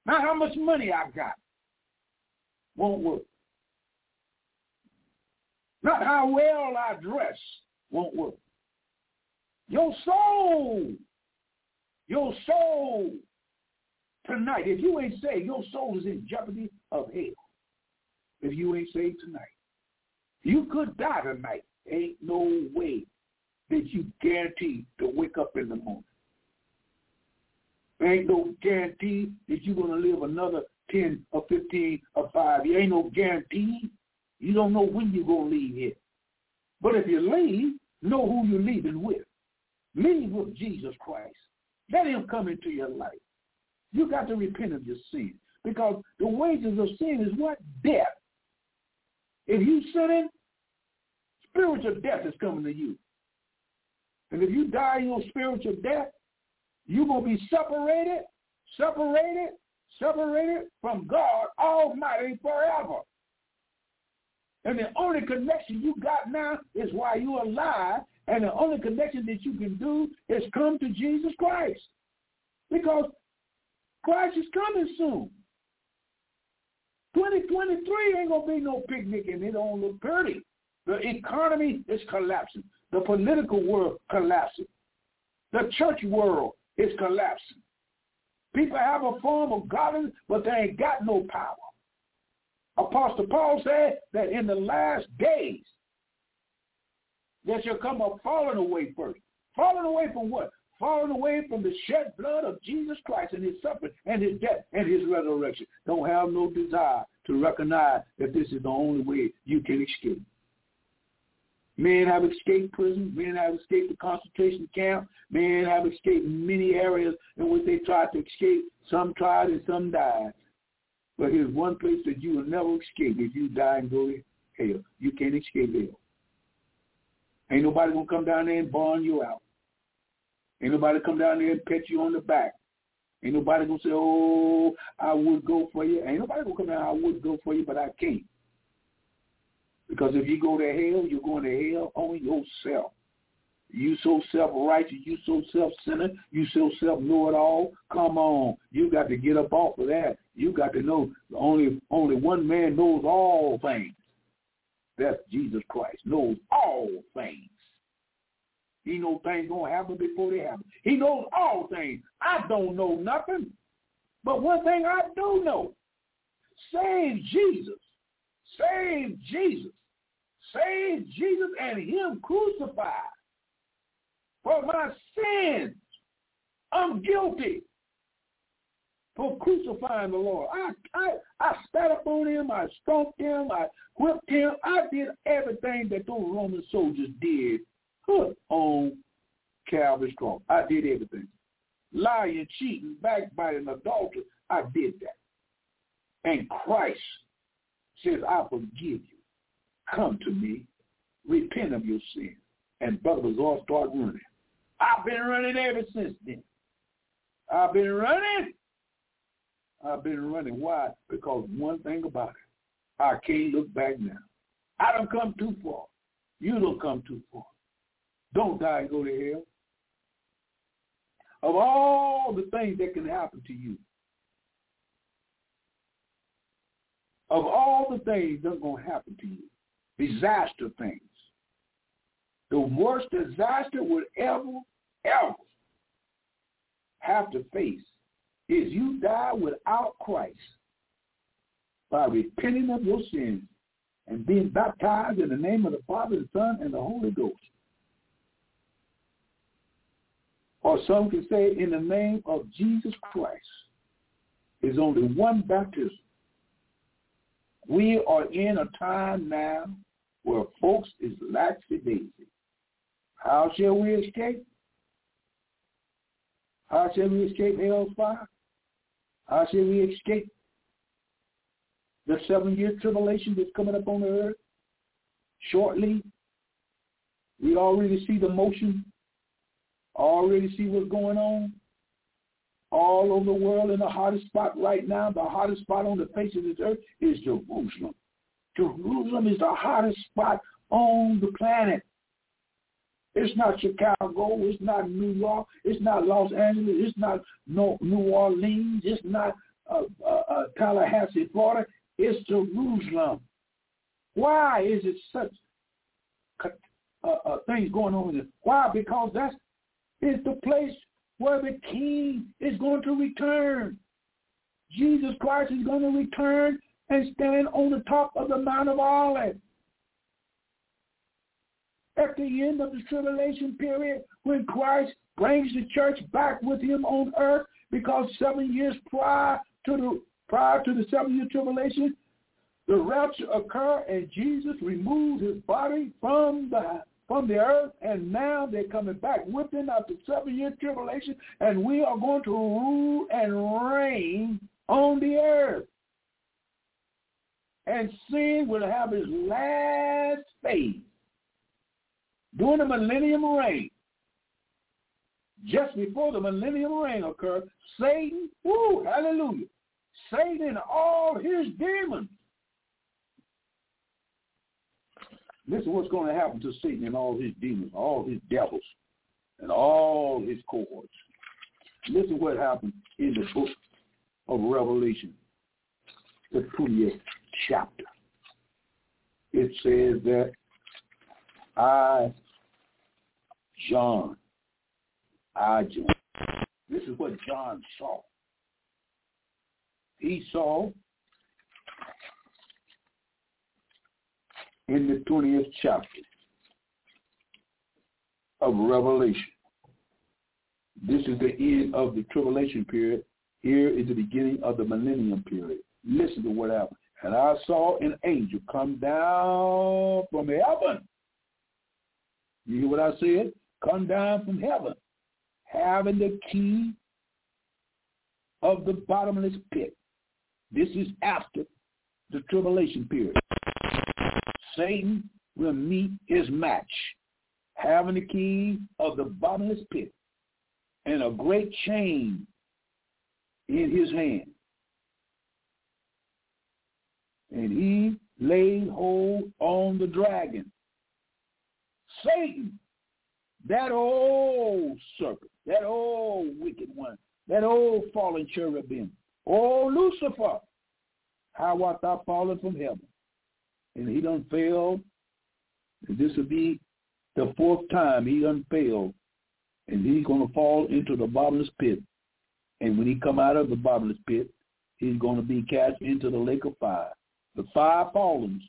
S2: Not how much money I've got. Won't work. Not how well I dress. Won't work. Your soul. Your soul. Tonight, if you ain't saved, your soul is in jeopardy of hell if you ain't saved tonight. You could die tonight. Ain't no way that you guarantee to wake up in the morning. Ain't no guarantee that you're going to live another 10 or 15 or 5. You ain't no guarantee. You don't know when you're going to leave here. But if you leave, know who you're leaving with. Leave with Jesus Christ. Let him come into your life. You got to repent of your sin because the wages of sin is what? Death. If you sinning, spiritual death is coming to you. And if you die in your spiritual death, you're going to be separated, separated, separated from God Almighty forever. And the only connection you got now is while you're alive. And the only connection that you can do is come to Jesus Christ. Because Christ is coming soon. 2023 ain't going to be no picnic and it don't look pretty. The economy is collapsing. The political world collapsing. The church world is collapsing. People have a form of godliness, but they ain't got no power. Apostle Paul said that in the last days, there shall come a falling away first. Falling away from what? Falling away from the shed blood of Jesus Christ and his suffering and his death and his resurrection. Don't have no desire to recognize that this is the only way you can escape. Men have escaped prison. Men have escaped the concentration camp. Men have escaped many areas in which they tried to escape. Some tried and some died. But here's one place that you will never escape if you die and go to hell. You can't escape hell. Ain't nobody gonna come down there and burn you out. Ain't nobody come down there and pet you on the back. Ain't nobody gonna say, "Oh, I would go for you." Ain't nobody gonna come down. I would go for you, but I can't. Because if you go to hell, you're going to hell on yourself. You so self-righteous, you so self-centered, you so self-know-it-all. Come on, you got to get up off of that. You got to know only only one man knows all things. That's Jesus Christ. Knows all things. He knows things gonna happen before they happen. He knows all things. I don't know nothing, but one thing I do know: save Jesus, save Jesus, save Jesus, and Him crucified for my sins. I'm guilty for crucifying the Lord. I I I spat up on him, I stomped him, I whipped him, I did everything that those Roman soldiers did on Calvary's cross. I did everything. Lying, cheating, backbiting, adultery, I did that. And Christ says, I forgive you. Come to me, repent of your sin. And brothers all start running. I've been running ever since then. I've been running. I've been running. Why? Because one thing about it, I can't look back now. I don't come too far. You don't come too far. Don't die and go to hell. Of all the things that can happen to you, of all the things that are going to happen to you, disaster things, the worst disaster would ever, ever have to face is you die without Christ by repenting of your sins and being baptized in the name of the Father, the Son, and the Holy Ghost. Or some can say in the name of Jesus Christ. There's only one baptism. We are in a time now where folks is laxy daisy. How shall we escape? How shall we escape hell's fire? How shall we escape the seven-year tribulation that's coming up on the earth shortly? We already see the motion, already see what's going on all over the world in the hottest spot right now. The hottest spot on the face of this earth is Jerusalem. Jerusalem is the hottest spot on the planet. It's not Chicago. It's not New York. It's not Los Angeles. It's not New Orleans. It's not uh, uh, uh, Tallahassee, Florida. It's Jerusalem. Why is it such uh, uh, things going on? Why? Because that's is the place where the King is going to return. Jesus Christ is going to return and stand on the top of the Mount of Olives at the end of the tribulation period when Christ brings the church back with him on earth because seven years prior to the prior to the seven year tribulation, the rapture occurred and Jesus removed his body from the from the earth and now they're coming back with him after seven year tribulation and we are going to rule and reign on the earth. And sin will have its last phase during the millennium reign, just before the millennium reign occurs, Satan, hallelujah, Satan and all his demons. Listen what's going to happen to Satan and all his demons, all his devils, and all his cohorts. Listen what happened in the book of Revelation, the 20th chapter. It says that I John. I John. This is what John saw. He saw in the 20th chapter of Revelation. This is the end of the tribulation period. Here is the beginning of the millennium period. Listen to what happened. And I saw an angel come down from heaven. You hear what I said? Come down from heaven, having the key of the bottomless pit. This is after the tribulation period. Satan will meet his match, having the key of the bottomless pit and a great chain in his hand. And he laid hold on the dragon. Satan, that old serpent, that old wicked one, that old fallen cherubim, oh Lucifer, how art thou fallen from heaven? And he done failed. And this will be the fourth time he done failed. And he's going to fall into the bottomless pit. And when he come out of the bottomless pit, he's going to be cast into the lake of fire. The five fallens,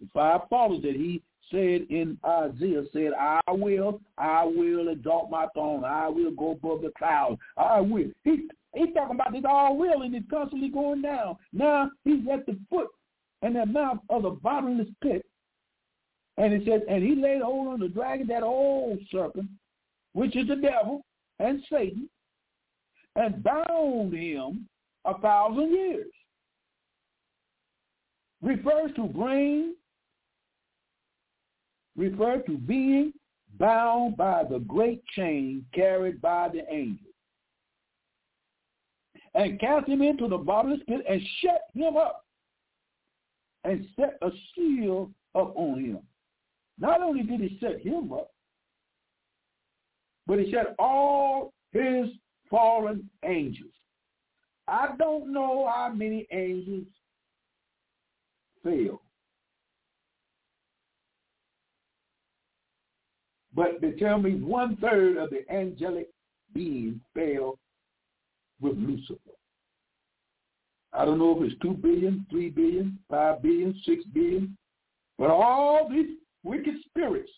S2: the five fallens that he said in Isaiah said, I will, I will exalt my throne. I will go above the clouds. I will. He, he's talking about this all will and it's constantly going down. Now he's at the foot and the mouth of the bottomless pit. And it says, and he laid hold on the dragon, that old serpent, which is the devil and Satan, and bound him a thousand years. Refers to bring, refer to being bound by the great chain carried by the angel. And cast him into the bottomless pit and shut him up and set a seal up on him. Not only did he set him up, but he set all his fallen angels. I don't know how many angels fell. But they tell me one third of the angelic beings fell with Lucifer. I don't know if it's 2 billion, 3 billion, 5 billion, 6 billion, but all these wicked spirits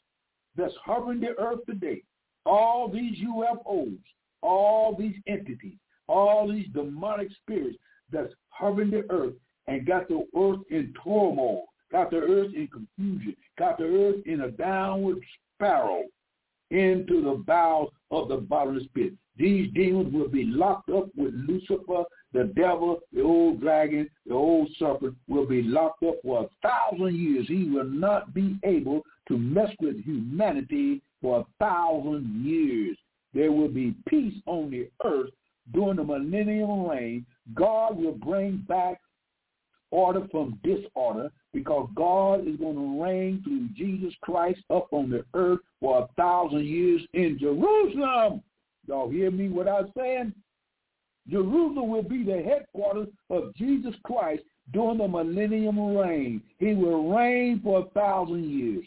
S2: that's hovering the earth today, all these UFOs, all these entities, all these demonic spirits that's hovering the earth and got the earth in turmoil, got the earth in confusion, got the earth in a downward spiral into the bowels of the bottomless pit. These demons will be locked up with Lucifer, the devil, the old dragon, the old serpent will be locked up for a thousand years. He will not be able to mess with humanity for a thousand years. There will be peace on the earth during the millennium reign. God will bring back order from disorder because God is going to reign through Jesus Christ up on the earth for a thousand years in Jerusalem. Y'all hear me what I'm saying? Jerusalem will be the headquarters of Jesus Christ during the millennium reign. He will reign for a thousand years.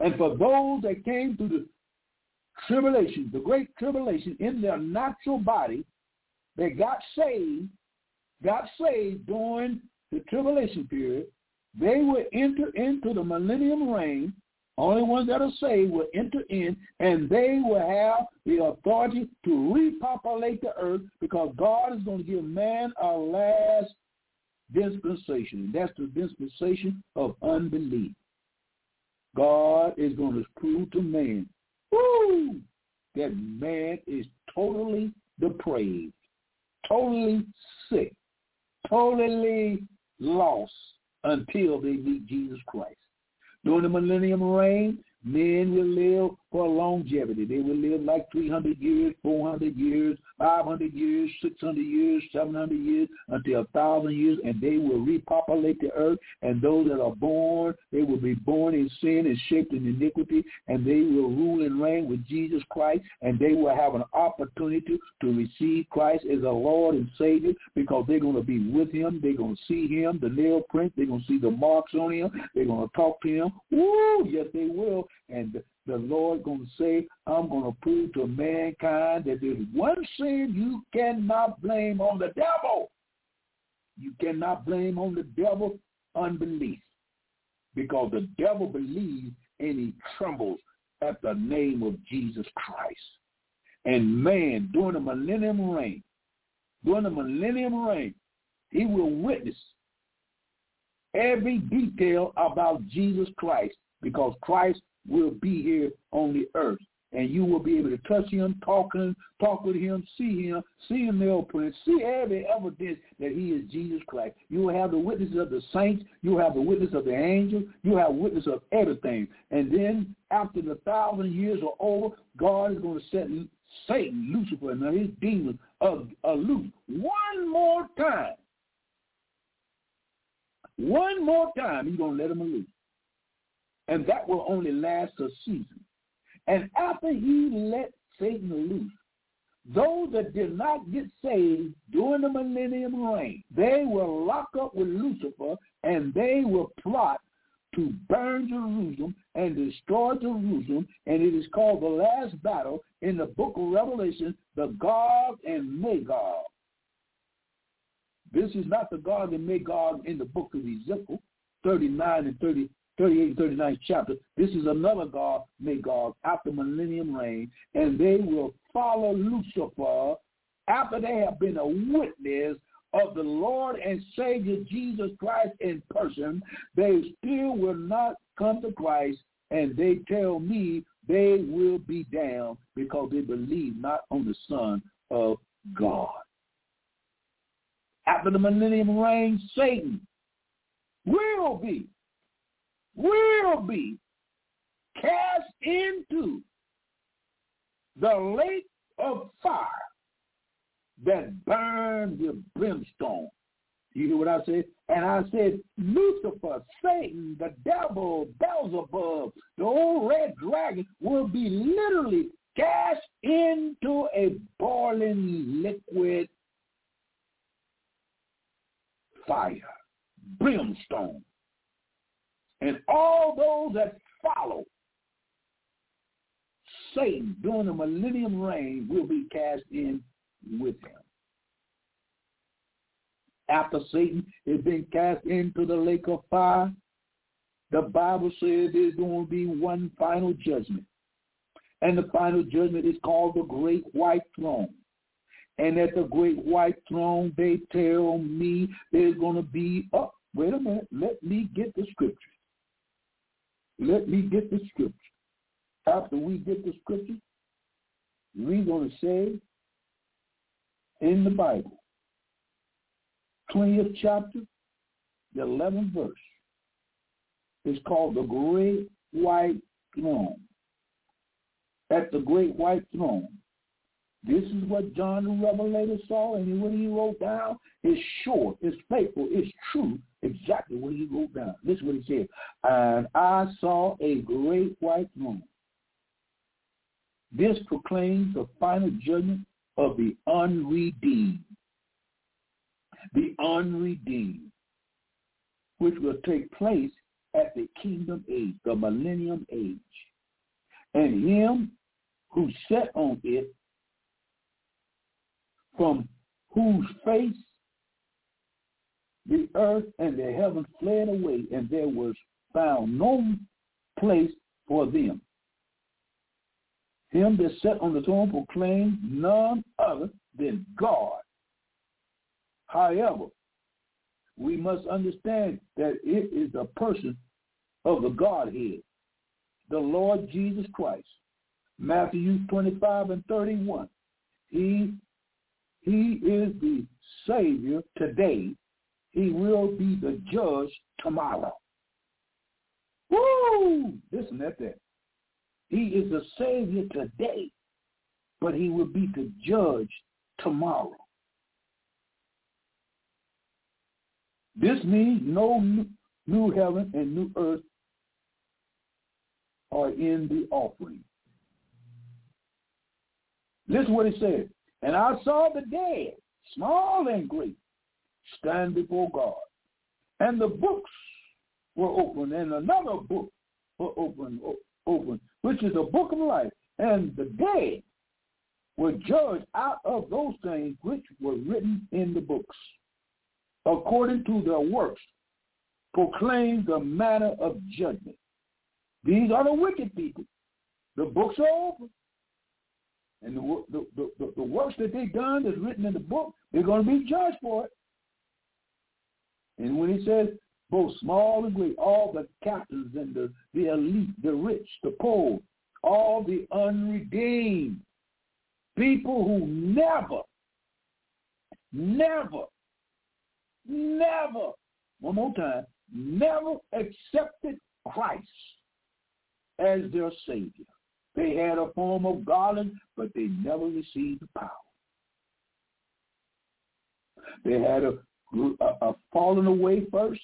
S2: And for those that came through the tribulation, the great tribulation in their natural body, they got saved, got saved during the tribulation period, they will enter into the millennium reign only ones that are saved will enter in, and they will have the authority to repopulate the earth because God is going to give man a last dispensation. And that's the dispensation of unbelief. God is going to prove to man woo, that man is totally depraved, totally sick, totally lost until they meet Jesus Christ. During the millennium reign, men will live for longevity. They will live like 300 years, 400 years, 500 years, 600 years, 700 years, until a thousand years, and they will repopulate the earth. And those that are born, they will be born in sin and shaped in iniquity, and they will rule and reign with Jesus Christ, and they will have an opportunity to receive Christ as a Lord and Savior because they're going to be with him. They're going to see him, the nail print. They're going to see the marks on him. They're going to talk to him. Woo! Yes, they will. And the Lord going to say, I'm going to prove to mankind that there's one sin you cannot blame on the devil. You cannot blame on the devil unbelief because the devil believes and he trembles at the name of Jesus Christ. And man, during the millennium reign, during the millennium reign, he will witness every detail about Jesus Christ because Christ will be here on the earth. And you will be able to touch him, talk him, talk with him, see him, see him nail prints, see every evidence that he is Jesus Christ. You will have the witnesses of the saints. You will have the witness of the angels. You have witness of everything. And then after the thousand years are over, God is going to set Satan, Lucifer, and his demons loose one more time. One more time, he's going to let them loose. And that will only last a season. And after he let Satan loose, those that did not get saved during the millennium reign, they will lock up with Lucifer and they will plot to burn Jerusalem and destroy Jerusalem. And it is called the last battle in the book of Revelation, the Gog and Magog. This is not the Gog and Magog in the book of Ezekiel, 39 and 30, 38 and 39 chapter. This is another Gog, Magog, after millennium reign, and they will follow Lucifer after they have been a witness of the Lord and Savior Jesus Christ in person. They still will not come to Christ, and they tell me they will be damned because they believe not on the Son of God after the millennium reign, Satan will be, will be cast into the lake of fire that burns with brimstone. You hear what I said? And I said, Lucifer, Satan, the devil, Beelzebub, the old red dragon will be literally cast into a boiling liquid fire, brimstone. And all those that follow Satan during the millennium reign will be cast in with him. After Satan has been cast into the lake of fire, the Bible says there's going to be one final judgment. And the final judgment is called the Great White Throne. And at the great white throne, they tell me there's going to be, oh, wait a minute, let me get the scripture. Let me get the scripture. After we get the scripture, we're going to say in the Bible, 20th chapter, the 11th verse, It's called the Great White Throne. At the Great White Throne, this is what John the Revelator saw, and what he wrote down is sure, is faithful, is true, exactly what he wrote down. This is what he said. And I saw a great white throne. This proclaims the final judgment of the unredeemed. The unredeemed, which will take place at the kingdom age, the millennium age. And him who sat on it from whose face the earth and the heavens fled away, and there was found no place for them. Him that sat on the throne proclaimed none other than God. However, we must understand that it is a person of the Godhead, the Lord Jesus Christ. Matthew 25 and 31. He he is the Savior today. He will be the judge tomorrow. Woo! Listen at that. He is the Savior today, but he will be the judge tomorrow. This means no new heaven and new earth are in the offering. Listen what he said. And I saw the dead, small and great, stand before God. And the books were opened, and another book were opened, open, which is the book of life. And the dead were judged out of those things which were written in the books, according to their works, proclaim the manner of judgment. These are the wicked people. The books are open. And the, the, the, the works that they've done that's written in the book, they're going to be judged for it. And when he says both small and great, all the captains and the, the elite, the rich, the poor, all the unredeemed, people who never, never, never, one more time, never accepted Christ as their Savior. They had a form of godliness, but they never received the power. They had a, a, a fallen away first,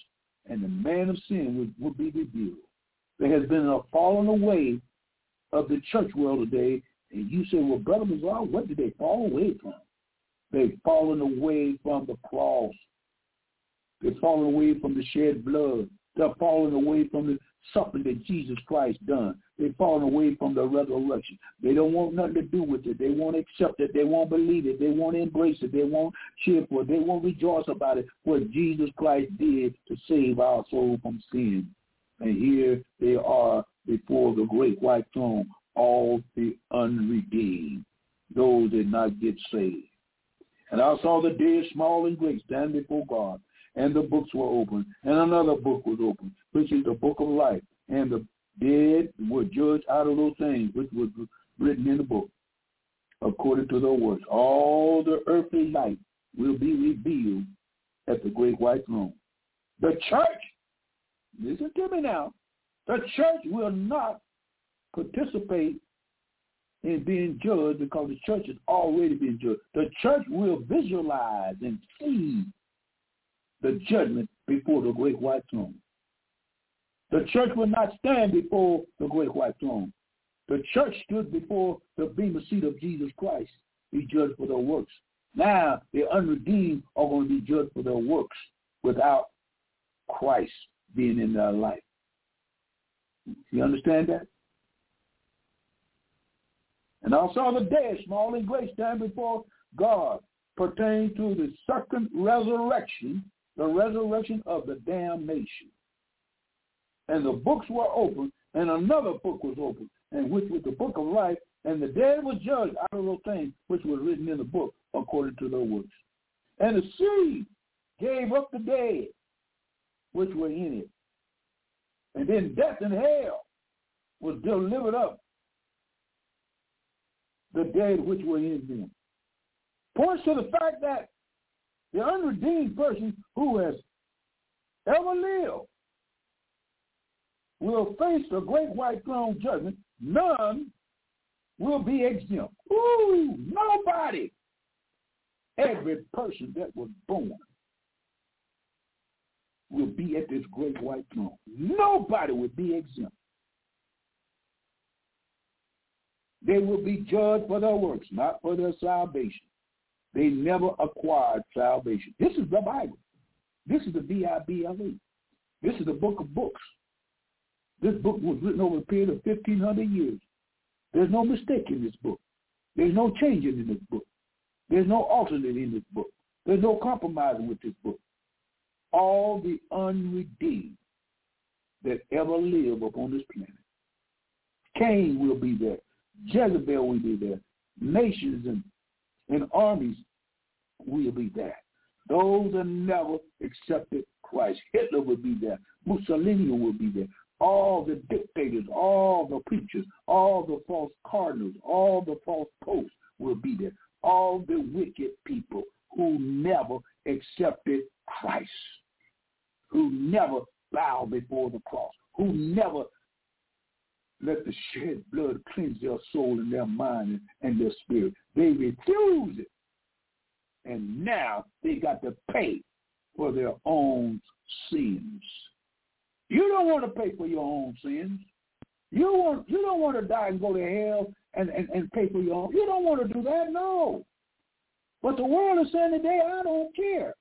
S2: and the man of sin would, would be revealed. There has been a falling away of the church world today, and you say, well, Brother Mazar, what did they fall away from? They've fallen away from the cross. They've fallen away from the shed blood. They're falling away from the something that Jesus Christ done. They've fallen away from the resurrection. They don't want nothing to do with it. They won't accept it. They won't believe it. They won't embrace it. They won't cheer for it. They won't rejoice about it. What Jesus Christ did to save our soul from sin. And here they are before the great white throne, all the unredeemed, those that not get saved. And I saw the dead, small and great, stand before God and the books were opened, and another book was opened, which is the book of life. And the dead were judged out of those things which was written in the book, according to their works. All the earthly light will be revealed at the great white throne. The church, listen to me now, the church will not participate in being judged because the church is already being judged. The church will visualize and see the judgment before the great white throne. The church will not stand before the great white throne. The church stood before the bema seat of Jesus Christ, be judged for their works. Now the unredeemed are going to be judged for their works without Christ being in their life. You understand that? And I saw the dead, small and great, stand before God, pertaining to the second resurrection the resurrection of the damnation. And the books were opened, and another book was opened, and which was the book of life, and the dead were judged out of those things which were written in the book according to their works. And the sea gave up the dead which were in it. And then death and hell was delivered up the dead which were in them. Points to the fact that the unredeemed person who has ever lived will face the great white throne judgment. None will be exempt. Ooh, nobody. Every person that was born will be at this great white throne. Nobody will be exempt. They will be judged for their works, not for their salvation. They never acquired salvation. This is the Bible. This is the B-I-B-L-E. This is the book of books. This book was written over a period of 1,500 years. There's no mistake in this book. There's no changing in this book. There's no alternate in this book. There's no compromising with this book. All the unredeemed that ever live upon this planet. Cain will be there. Jezebel will be there. Nations and and armies will be there. Those that never accepted Christ. Hitler will be there. Mussolini will be there. All the dictators, all the preachers, all the false cardinals, all the false popes will be there. All the wicked people who never accepted Christ, who never bowed before the cross, who never let the shed blood cleanse their soul and their mind and their spirit. They refuse it. And now they got to pay for their own sins. You don't want to pay for your own sins. You want you don't want to die and go to hell and, and, and pay for your own. You don't want to do that, no. But the world is saying today, I don't care.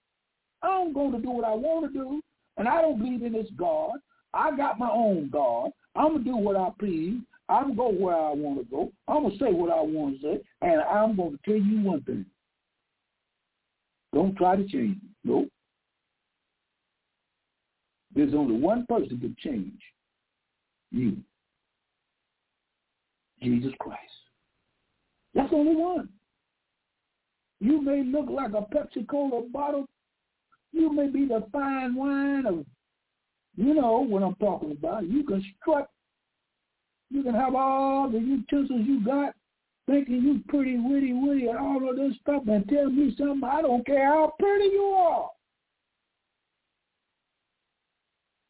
S2: I'm going to do what I want to do, and I don't believe in this God. I got my own God. I'm gonna do what I please. I'm gonna go where I want to go. I'm gonna say what I want to say, and I'm gonna tell you one thing. Don't try to change me. Nope. There's only one person can change you. Jesus Christ. That's only one. You may look like a Pepsi Cola bottle. You may be the fine wine of, you know what I'm talking about. You can strut. You can have all the utensils you got, thinking you pretty witty witty and all of this stuff, and tell me something. I don't care how pretty you are.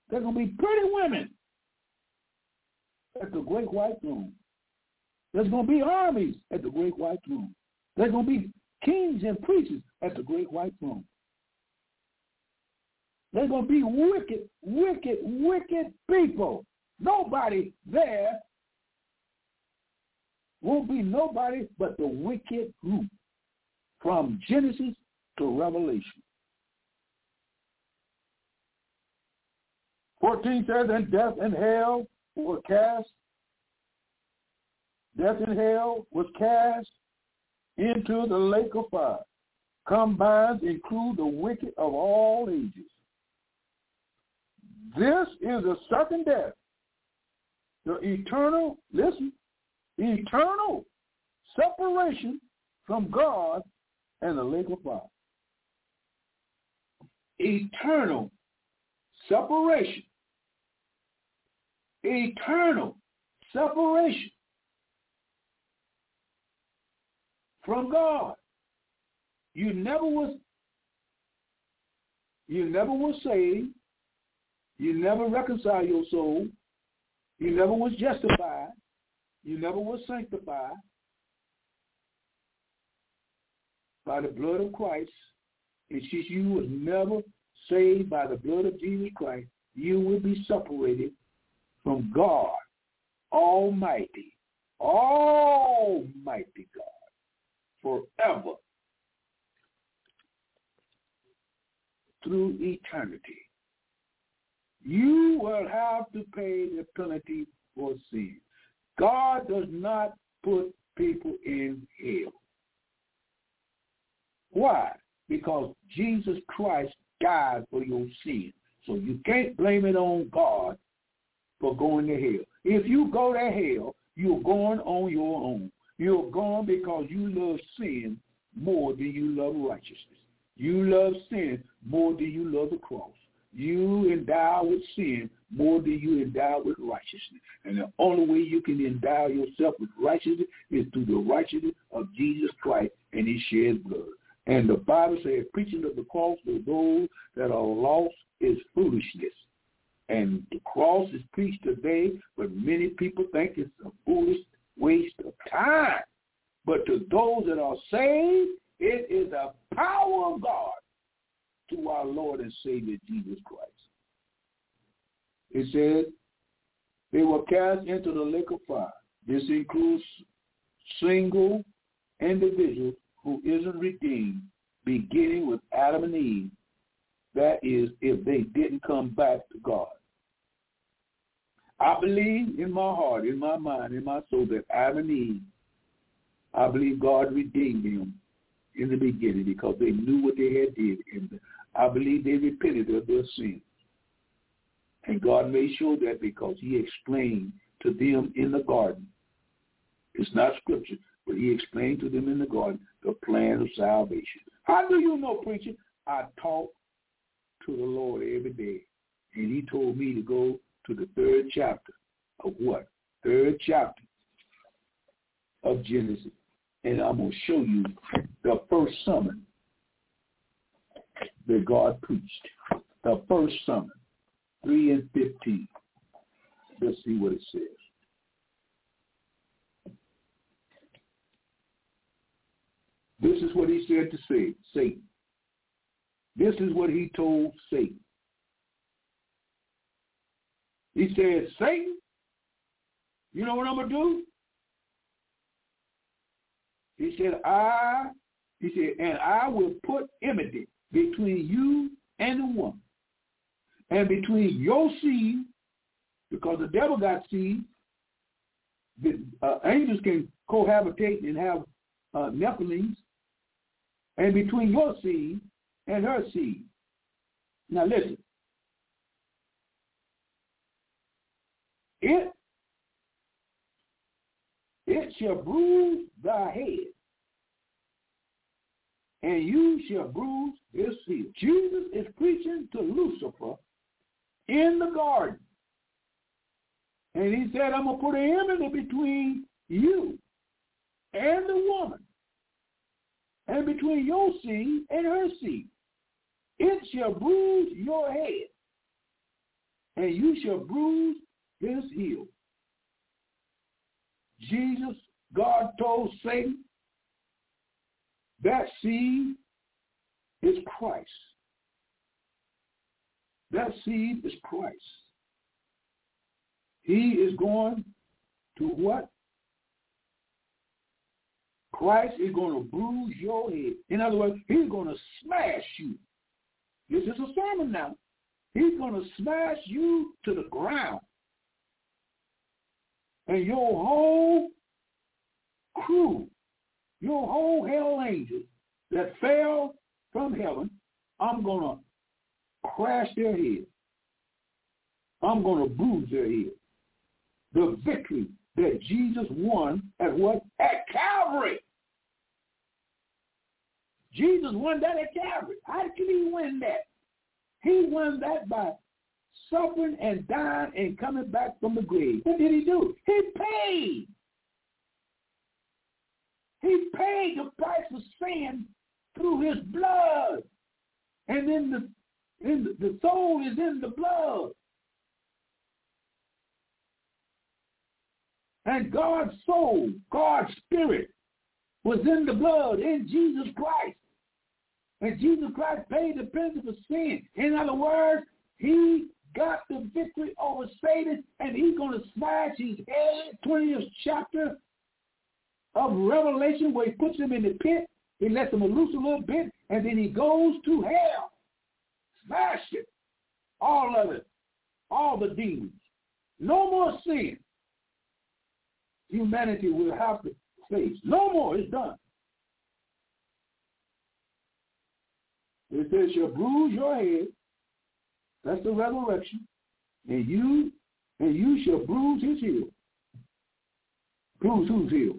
S2: There's gonna be pretty women at the great white throne. There's going to be armies at the great white throne. There's going to be kings and priests at the great white throne. There's going to be wicked, wicked, wicked people. Nobody there won't be nobody but the wicked group from Genesis to Revelation. 14 says, and death and hell were cast death and hell was cast into the lake of fire. Combines include the wicked of all ages. This is a second death. The eternal, listen, eternal separation from God and the lake of fire. Eternal separation. Eternal separation from God. You never was you never was saved. You never reconciled your soul. You never was justified. You never was sanctified by the blood of Christ. And since you was never saved by the blood of Jesus Christ, you will be separated from God Almighty. Almighty God forever through eternity. You will have to pay the penalty for sin. God does not put people in hell. Why? Because Jesus Christ died for your sin. So you can't blame it on God for going to hell. If you go to hell, you're going on your own. You're gone because you love sin more than you love righteousness. You love sin more than you love the cross. You endow with sin more than you endow with righteousness. And the only way you can endow yourself with righteousness is through the righteousness of Jesus Christ and his shed blood. And the Bible says preaching of the cross to those that are lost is foolishness. And the cross is preached today, but many people think it's a foolish waste of time. But to those that are saved, it is the power of God to our Lord and Savior Jesus Christ. It said they were cast into the lake of fire. This includes single individuals who isn't redeemed, beginning with Adam and Eve. That is, if they didn't come back to God. I believe in my heart, in my mind, in my soul that Adam and Eve, I believe God redeemed them in the beginning because they knew what they had did. And I believe they repented of their sin. And God made sure that because he explained to them in the garden. It's not scripture, but he explained to them in the garden the plan of salvation. How do you know, preacher? I talk to the Lord every day. And he told me to go to the third chapter of what? Third chapter of Genesis. And I'm going to show you the first sermon that God preached. The first sermon, 3 and 15. Let's see what it says. This is what he said to Satan. This is what he told Satan. He said, Satan, you know what I'm going to do? He said, I, he said, and I will put enmity between you and the woman, and between your seed, because the devil got seed. The uh, angels can cohabitate and have uh, Nephilims, and between your seed and her seed. Now listen, It it shall bruise thy head, and you shall bruise his heel. Jesus is preaching to Lucifer in the garden. And he said, I'm going to put an enmity between you and the woman, and between your seed and her seed. It shall bruise your head, and you shall bruise his heel. Jesus, God told Satan, that seed is Christ. That seed is Christ. He is going to what? Christ is going to bruise your head. In other words, he's going to smash you. This is a sermon now. He's going to smash you to the ground. And your whole crew, your whole hell angels that fell from heaven, I'm going to crash their head. I'm going to bruise their head. The victory that Jesus won at what? At Calvary. Jesus won that at Calvary. How did he win that? He won that by suffering and dying and coming back from the grave. What did he do? He paid. He paid the price of sin through his blood. And then the, in the, the soul is in the blood. And God's soul, God's spirit was in the blood in Jesus Christ. And Jesus Christ paid the penalty for sin. In other words, he got the victory over Satan, and he's going to smash his head. 20th chapter of Revelation, where he puts him in the pit. He lets him loose a little bit, and then he goes to hell. Smash it. All of it. All the demons. No more sin. Humanity will have to face. No more. It's done. It says, shall bruise your head. That's the resurrection. And you and you shall bruise his heel. Bruise whose heel?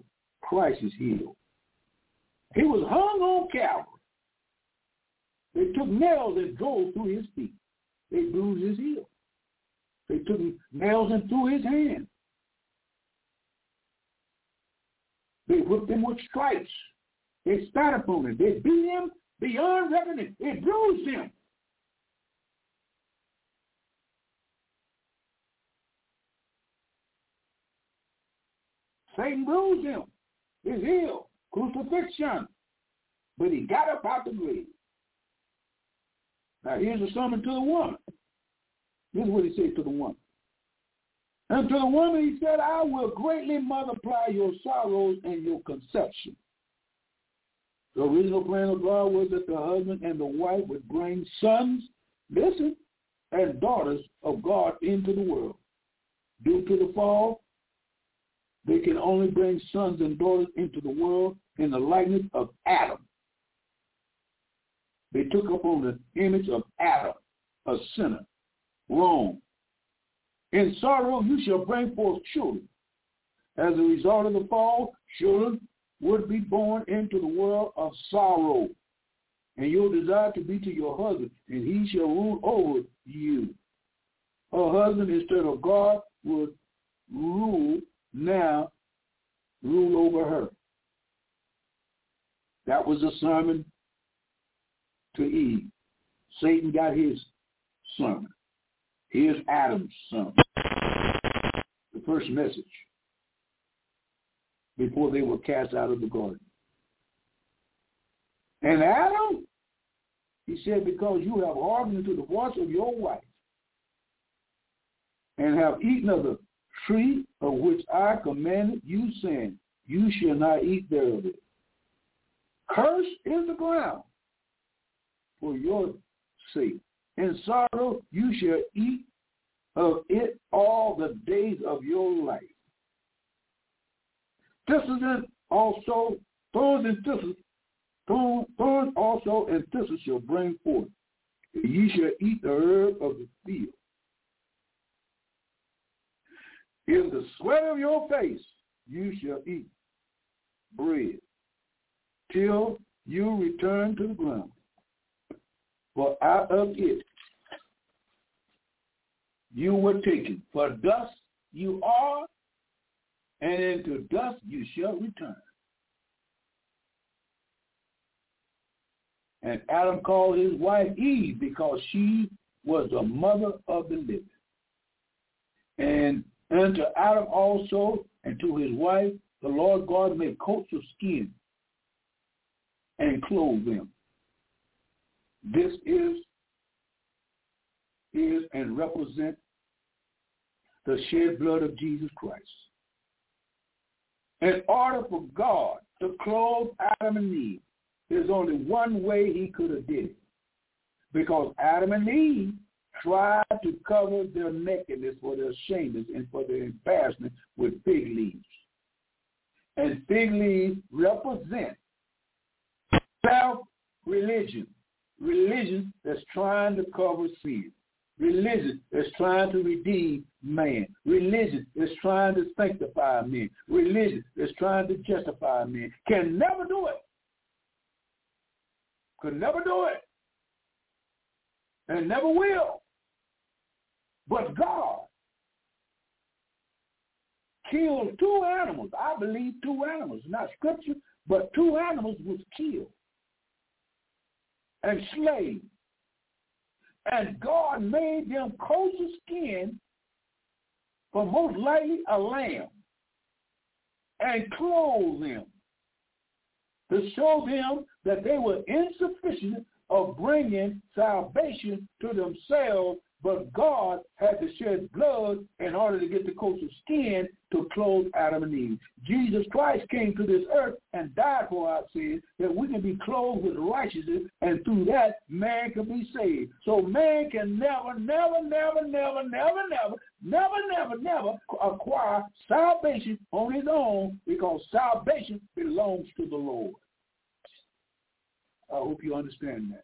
S2: Christ's heel. He was hung on Calvary. They took nails and drove through his feet. They bruised his heel. They took nails and threw his hand. They whipped him with stripes. They spat upon him. They beat him beyond reckoning. It bruised him. Satan bruised him. His heel, crucifixion. But he got up out the grave. Now here's a sermon to the woman. This is what he said to the woman. And to the woman he said, I will greatly multiply your sorrows and your conception. The original plan of God was that the husband and the wife would bring sons, listen, and daughters of God into the world. Due to the fall, they can only bring sons and daughters into the world in the likeness of Adam. They took up on the image of Adam, a sinner, wrong. In sorrow you shall bring forth children. As a result of the fall, children would be born into the world of sorrow. And your desire to be to your husband, and he shall rule over you. Her husband, instead of God, would rule now, rule over her. That was a sermon to Eve. Satan got his sermon. Here's Adam's sermon. The first message before they were cast out of the garden. And Adam, he said, because you have hearkened to the voice of your wife and have eaten of the tree of which I commanded you, saying, you shall not eat thereof. Cursed is the ground for your sake. In sorrow you shall eat of it all the days of your life. Thistles also, thorns and thistles, thorns also and thistles shall bring forth. Ye shall eat the herb of the field. In the sweat of your face you shall eat bread till you return to the ground. For out of it you were taken. For dust you are, and into dust you shall return. And Adam called his wife Eve because she was the mother of the living. And unto Adam also and to his wife the Lord God made coats of skin and clothed them. This is is and represent the shed blood of Jesus Christ. In order for God to clothe Adam and Eve, there's only one way he could have did it. Because Adam and Eve tried to cover their nakedness for their shameness and for their embarrassment with fig leaves. And fig leaves represent self-religion, religion that's trying to cover sin. Religion is trying to redeem man. Religion is trying to sanctify men. Religion is trying to justify men. Can never do it. Could never do it. And never will. But God killed two animals. I believe two animals. Not scripture, but two animals was killed and slain and God made them coats of skin for most likely a lamb and clothed them to show them that they were insufficient of bringing salvation to themselves but God had to shed blood in order to get the coat of skin to clothe Adam and Eve. Jesus Christ came to this earth and died for our sins that we can be clothed with righteousness and through that man can be saved. So man can never, never, never, never, never, never, never, never, never acquire salvation on his own because salvation belongs to the Lord. I hope you understand that.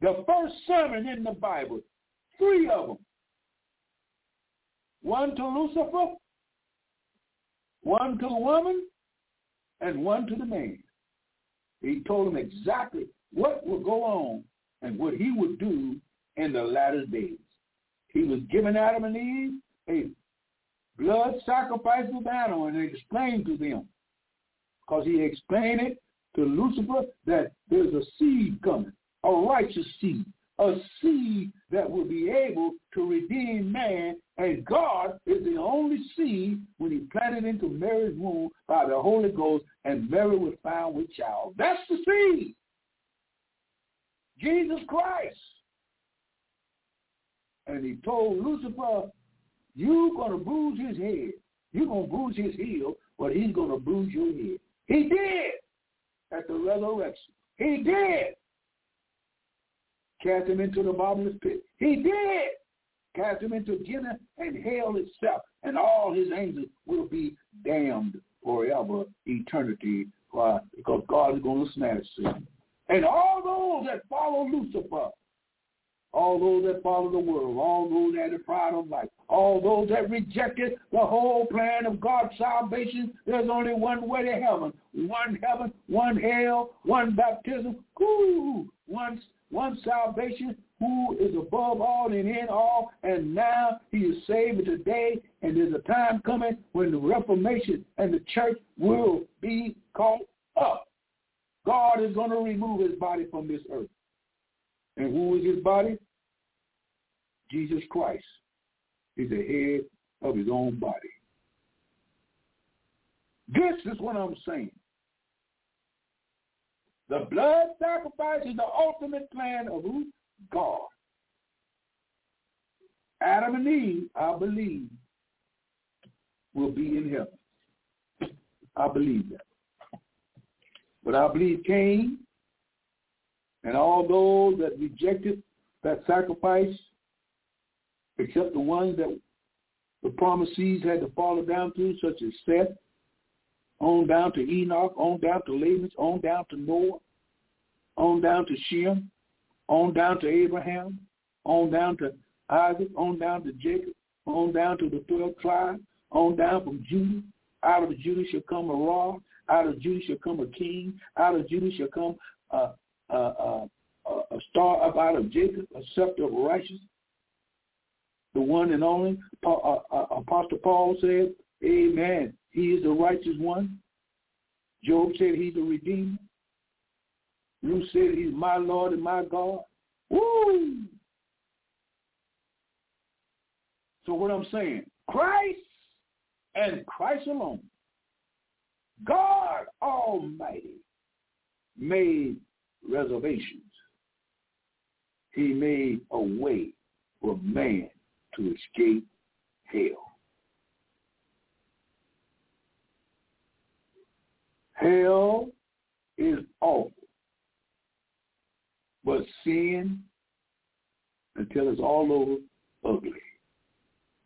S2: The first sermon in the Bible, three of them. One to Lucifer, one to the woman, and one to the man. He told them exactly what would go on and what he would do in the latter days. He was giving Adam and Eve a blood sacrifice of animal and explained to them because he explained it to Lucifer that there's a seed coming a righteous seed, a seed that will be able to redeem man. And God is the only seed when he planted into Mary's womb by the Holy Ghost, and Mary was found with child. That's the seed. Jesus Christ. And he told Lucifer, you're going to bruise his head. You're going to bruise his heel, but he's going to bruise your head. He did at the resurrection. He did cast him into the bottomless pit. He did cast him into Gehenna and hell itself, and all his angels will be damned forever, eternity, Why? because God is going to smash sin. And all those that follow Lucifer, all those that follow the world, all those that have pride of life, all those that rejected the whole plan of God's salvation, there's only one way to heaven. One heaven, one hell, one baptism, Ooh, one one salvation who is above all and in all, and now he is saved today, and there's a time coming when the Reformation and the church will be caught up. God is going to remove his body from this earth. And who is his body? Jesus Christ is the head of his own body. This is what I'm saying. The blood sacrifice is the ultimate plan of who? God. Adam and Eve, I believe, will be in heaven. I believe that. But I believe Cain and all those that rejected that sacrifice, except the ones that the promised seeds had to follow down through, such as Seth, on down to Enoch, on down to Lamech, on down to Noah, on down to Shem, on down to Abraham, on down to Isaac, on down to Jacob, on down to the 12 tribes, on down from Judah. Out of Judah shall come a rod. Out of Judah shall come a king. Out of Judah shall come a, a, a, a star up out of Jacob, a scepter of righteousness. The one and only uh, uh, Apostle Paul said, Amen. He is the righteous one. Job said he's the redeemer. Ruth said he's my Lord and my God. Woo! So what I'm saying, Christ and Christ alone, God Almighty made reservations. He made a way for man to escape hell. Hell is awful. But sin, until it's all over, ugly.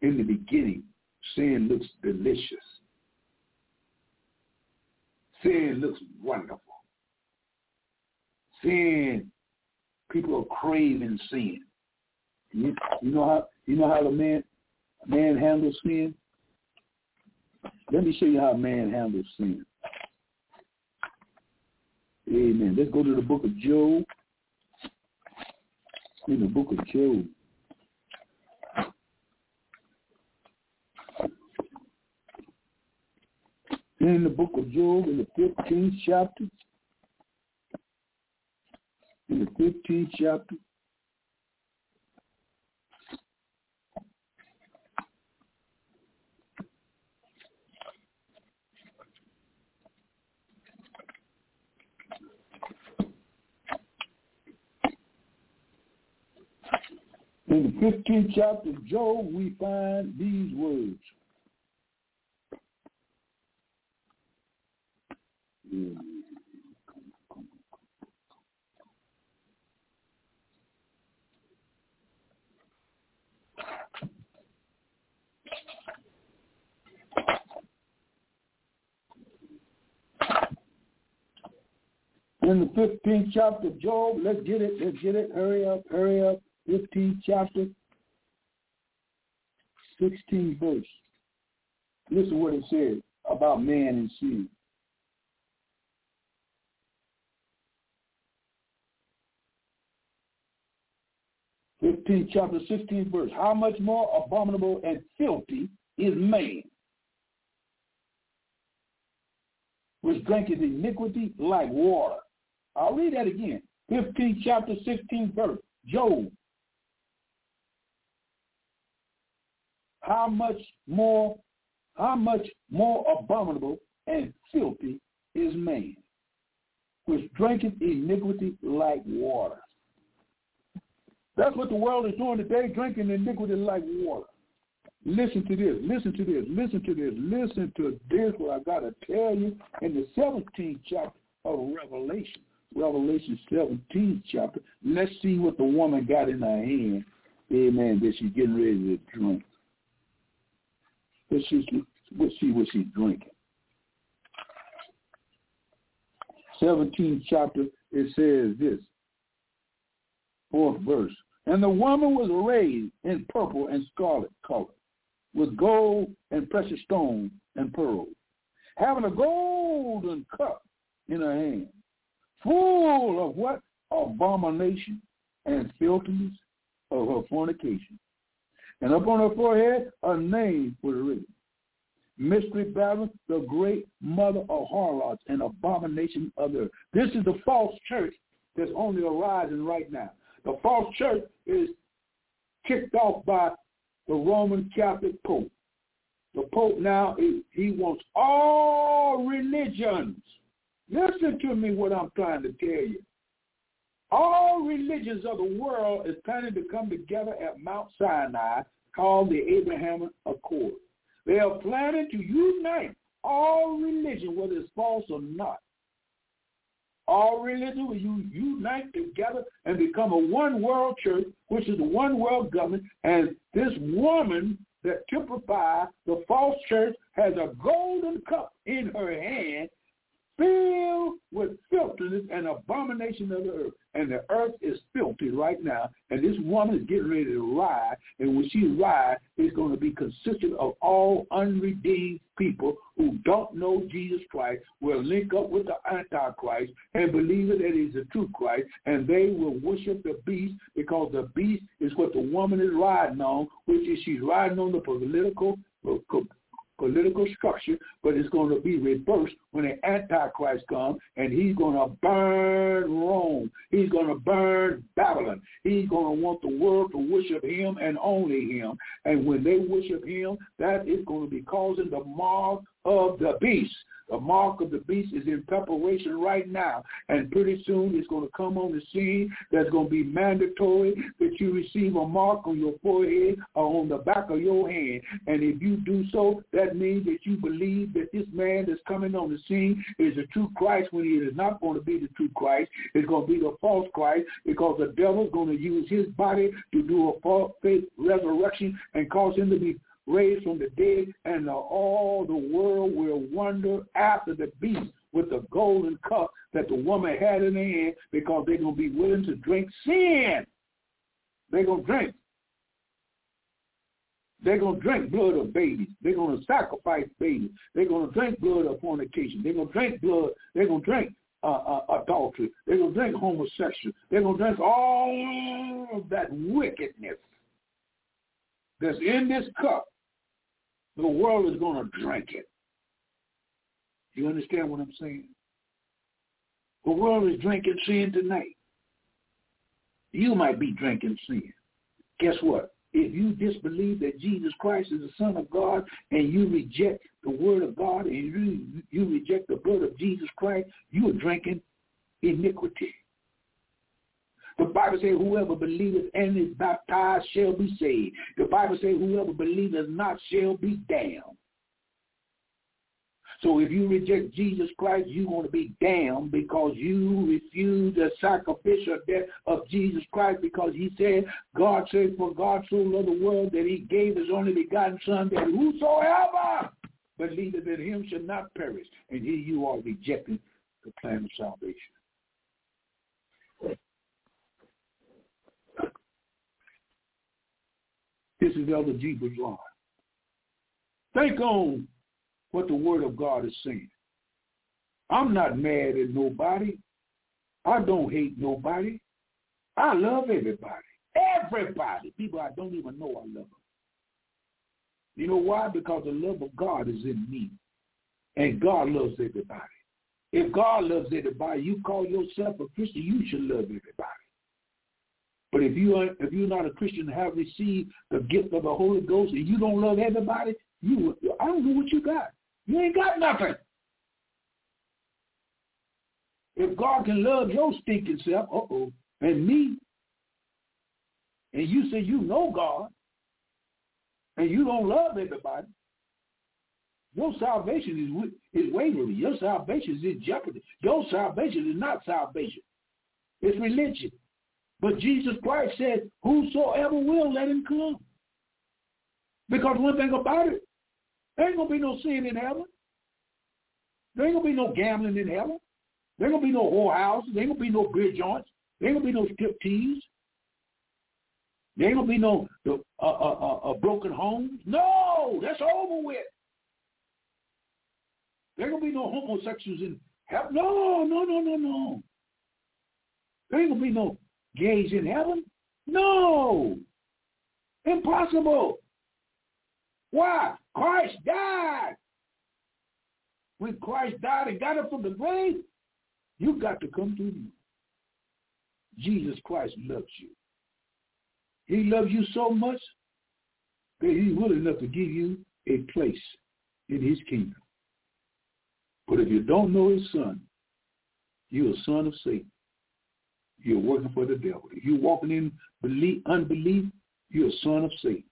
S2: In the beginning, sin looks delicious. Sin looks wonderful. Sin, people are craving sin. You, you know how you know how the man man handles sin? Let me show you how man handles sin. Amen. Let's go to the book of Job. In the book of Job. In the book of Job, in the 15th chapter. In the 15th chapter. In the 15th chapter of Job, we find these words. In the 15th chapter of Job, let's get it, let's get it, hurry up, hurry up. 15th chapter, 16th verse. Listen what it says about man and sin. Fifteenth chapter, sixteenth verse. How much more abominable and filthy is man, which drinketh iniquity like water. I'll read that again. Fifteenth chapter, sixteenth verse. Job how much more how much more abominable and filthy is man, which drinketh iniquity like water. That's what the world is doing today, drinking iniquity like water. Listen to this, listen to this, listen to this, listen to this, what I got to tell you in the 17th chapter of Revelation. Revelation 17th chapter. Let's see what the woman got in her hand, amen, that she's getting ready to drink what she's what she what she's drinking. Seventeenth chapter it says this. Fourth verse. And the woman was arrayed in purple and scarlet color, with gold and precious stones and pearls, having a golden cup in her hand, full of what? Abomination and filthiness of her fornication. And upon her forehead, a name was written. Mystery Babylon, the great mother of harlots and abomination of the earth. This is the false church that's only arising right now. The false church is kicked off by the Roman Catholic Pope. The Pope now, he wants all religions. Listen to me what I'm trying to tell you. All religions of the world is planning to come together at Mount Sinai called the Abraham Accord. They are planning to unite all religion, whether it's false or not. All religion will unite together and become a one world church, which is a one world government. And this woman that typifies the false church has a golden cup in her hand filled with filthiness and abomination of the earth. And the earth is filthy right now. And this woman is getting ready to ride. And when she rides, it's going to be consistent of all unredeemed people who don't know Jesus Christ, will link up with the Antichrist and believe that he's the true Christ. And they will worship the beast because the beast is what the woman is riding on, which is she's riding on the political political structure, but it's going to be reversed when the Antichrist comes, and he's going to burn Rome. He's going to burn Babylon. He's going to want the world to worship him and only him. And when they worship him, that is going to be causing the mark of the beast. The mark of the beast is in preparation right now. And pretty soon it's going to come on the scene. That's going to be mandatory that you receive a mark on your forehead or on the back of your hand. And if you do so, that means that you believe that this man that's coming on the scene is the true Christ when he is not going to be the true Christ. It's going to be the false Christ because the devil's going to use his body to do a false faith resurrection and cause him to be raised from the dead, and all the world will wonder after the beast with the golden cup that the woman had in her hand because they're going to be willing to drink sin. They're going to drink. They're going to drink blood of babies. They're going to sacrifice babies. They're going to drink blood of fornication. They're going to drink blood. They're going to drink uh, uh, adultery. They're going to drink homosexuality. They're going to drink all of that wickedness that's in this cup the world is going to drink it. You understand what I'm saying? The world is drinking sin tonight. You might be drinking sin. Guess what? If you disbelieve that Jesus Christ is the Son of God and you reject the Word of God and you, you reject the blood of Jesus Christ, you are drinking iniquity. The Bible says whoever believeth and is baptized shall be saved. The Bible says whoever believeth not shall be damned. So if you reject Jesus Christ, you're going to be damned because you refuse the sacrificial death of Jesus Christ because he said, God said, for God so loved the world that he gave his only begotten son that whosoever believeth in him shall not perish. And here you are rejecting the plan of salvation. This is Elder G. Broussard. Think on what the Word of God is saying. I'm not mad at nobody. I don't hate nobody. I love everybody. Everybody. People I don't even know I love them. You know why? Because the love of God is in me. And God loves everybody. If God loves everybody, you call yourself a Christian, you should love everybody. But if you are, if you're not a Christian, and have received the gift of the Holy Ghost, and you don't love everybody, you I don't know what you got. You ain't got nothing. If God can love your stinking self, uh oh, and me, and you say you know God, and you don't love everybody, your salvation is is wavering. Your salvation is in jeopardy. Your salvation is not salvation. It's religion. But Jesus Christ said, whosoever will, let him come. Because one thing about it, there ain't going to be no sin in heaven. There ain't going to be no gambling in heaven. There ain't going to be no whorehouses. There ain't going to be no beer joints. There ain't going to be no strip teas. There ain't going to be no uh, uh, uh, uh, broken homes. No, that's over with. There ain't going to be no homosexuals in heaven. No, no, no, no, no. There ain't going to be no gays in heaven? No. Impossible. Why? Christ died. When Christ died and got up from the grave, you got to come to him. Jesus Christ loves you. He loves you so much that he's willing enough to give you a place in his kingdom. But if you don't know his son, you're a son of Satan you're working for the devil. If you're walking in belief, unbelief, you're a son of Satan.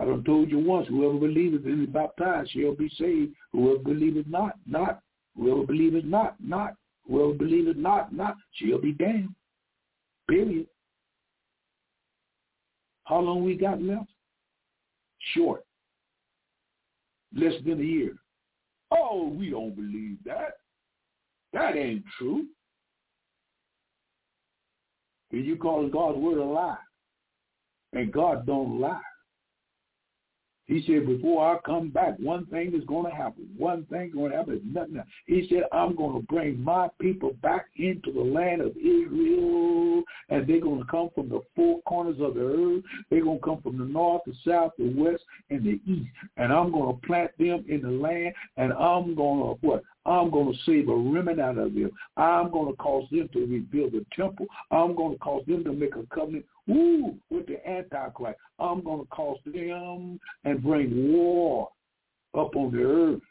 S2: I done told you once, whoever believeth and is baptized shall be saved. Whoever believeth not, not. Whoever believeth not, not. Whoever believeth not, not, shall be damned. Period. How long we got left? Short. Less than a year. Oh, we don't believe that. That ain't true. And you call God's word a lie. And God don't lie. He said, before I come back, one thing is going to happen. One thing going to happen. Nothing else. He said, I'm going to bring my people back into the land of Israel, and they're going to come from the four corners of the earth. They're going to come from the north, the south, the west, and the east. And I'm going to plant them in the land, and I'm going to what? I'm going to save a remnant out of them. I'm going to cause them to rebuild the temple. I'm going to cause them to make a covenant Woo, with the Antichrist. I'm going to cause them and bring war up on the earth.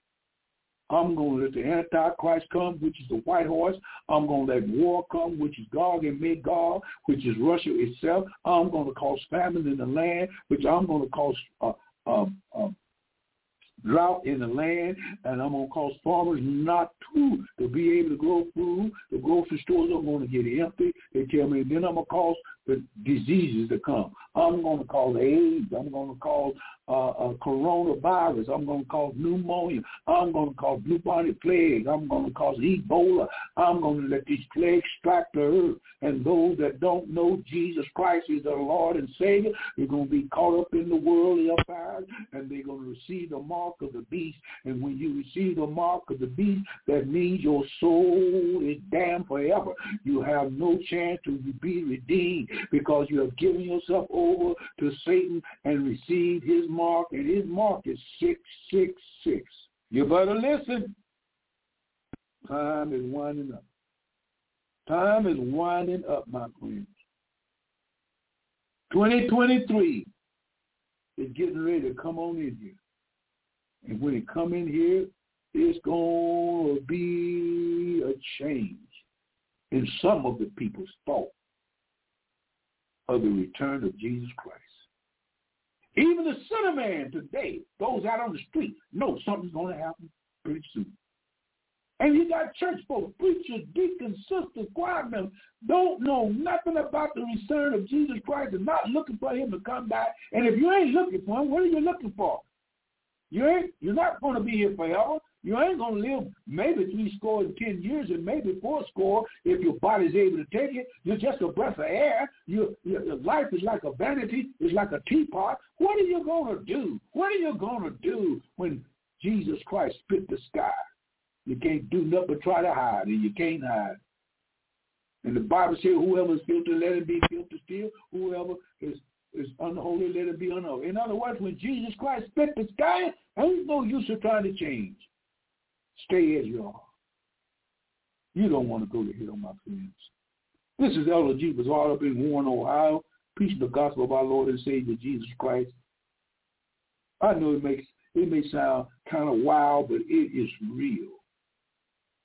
S2: I'm going to let the Antichrist come, which is the white horse. I'm going to let war come, which is Gog and Magog, which is Russia itself. I'm going to cause famine in the land, which I'm going to cause uh, um, um, drought in the land, and I'm going to cause farmers not to to be able to grow food. The grocery stores are going to get empty. They tell me, then I'm going to cause the diseases to come. I'm going to cause AIDS. I'm going to cause uh, uh, coronavirus. I'm going to cause pneumonia. I'm going to cause bubonic plague. I'm going to cause Ebola. I'm going to let these plagues strike the earth. And those that don't know Jesus Christ is their Lord and Savior, they're going to be caught up in the worldly affairs, and they're going to receive the mark of the beast. And when you receive the mark of the beast, that means your soul is damned forever. You have no chance to be redeemed because you have given yourself over to Satan and received his mark, and his mark is 666. You better listen. Time is winding up. Time is winding up, my friends. 2023 is getting ready to come on in here. And when it come in here, it's going to be a change in some of the people's thought of the return of Jesus Christ. Even the sinner man today goes out on the street, knows something's going to happen pretty soon. And you got church folks, preachers, deacons, sisters, choir members, don't know nothing about the return of Jesus Christ and not looking for him to come back. And if you ain't looking for him, what are you looking for? You ain't you're not going to be here forever. You ain't going to live maybe three score and ten years and maybe four score if your body's able to take it. You're just a breath of air. Your, your life is like a vanity. It's like a teapot. What are you going to do? What are you going to do when Jesus Christ spit the sky? You can't do nothing but try to hide, and you can't hide. And the Bible says, whoever is guilty, let him be guilty still. Whoever is is unholy, let it be unholy. In other words, when Jesus Christ spit the sky, ain't no use of trying to change. Stay as you are. You don't want to go to hell, my friends. This is Elder G. all up in Warren, Ohio, preaching the gospel of our Lord and Savior Jesus Christ. I know it makes it may sound kind of wild, but it is real.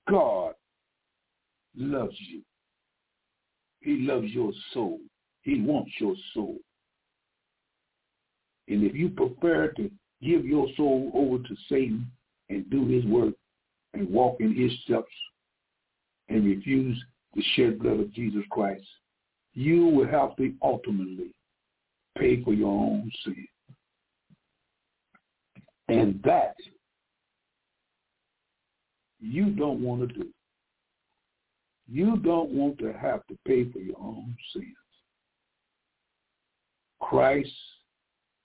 S2: God loves you. He loves your soul. He wants your soul. And if you prefer to give your soul over to Satan and do his work and walk in his steps and refuse the shed blood of Jesus Christ, you will have to ultimately pay for your own sin. And that you don't want to do. You don't want to have to pay for your own sins. Christ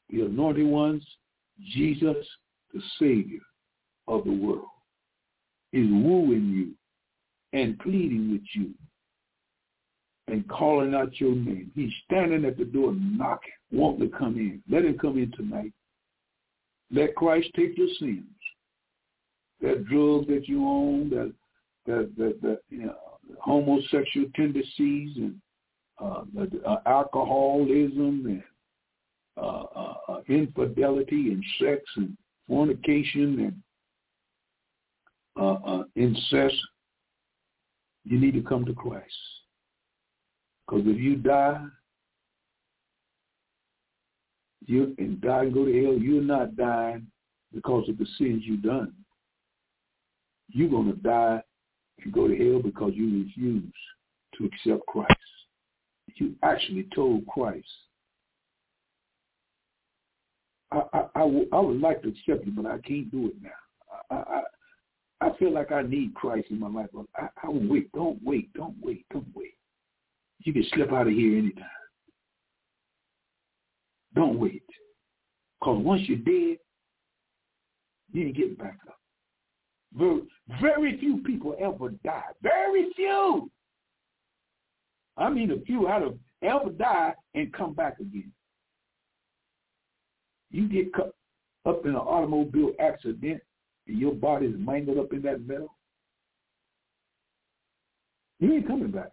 S2: the anointed ones, Jesus, the Savior of the world, is wooing you and pleading with you and calling out your name. He's standing at the door knocking, wanting to come in. Let him come in tonight. Let Christ take your sins. That drug that you own, that that that, that you know, homosexual tendencies and uh, uh, alcoholism and uh, uh, uh, infidelity and sex and fornication and uh, uh, incest, you need to come to Christ. Because if you die, you and die and go to hell, you're not dying because of the sins you've done. You're going to die and go to hell because you refuse to accept Christ. You actually told Christ, I, I, I, w- I would like to accept you, but I can't do it now. I, I, I feel like I need Christ in my life. I, I will wait. Don't wait. Don't wait. Don't wait. You can slip out of here anytime. Don't wait. Because once you're dead, you ain't getting back up. Very, very few people ever die. Very few. I mean a few out of ever die and come back again. You get up in an automobile accident and your body is mangled up in that metal, you ain't coming back.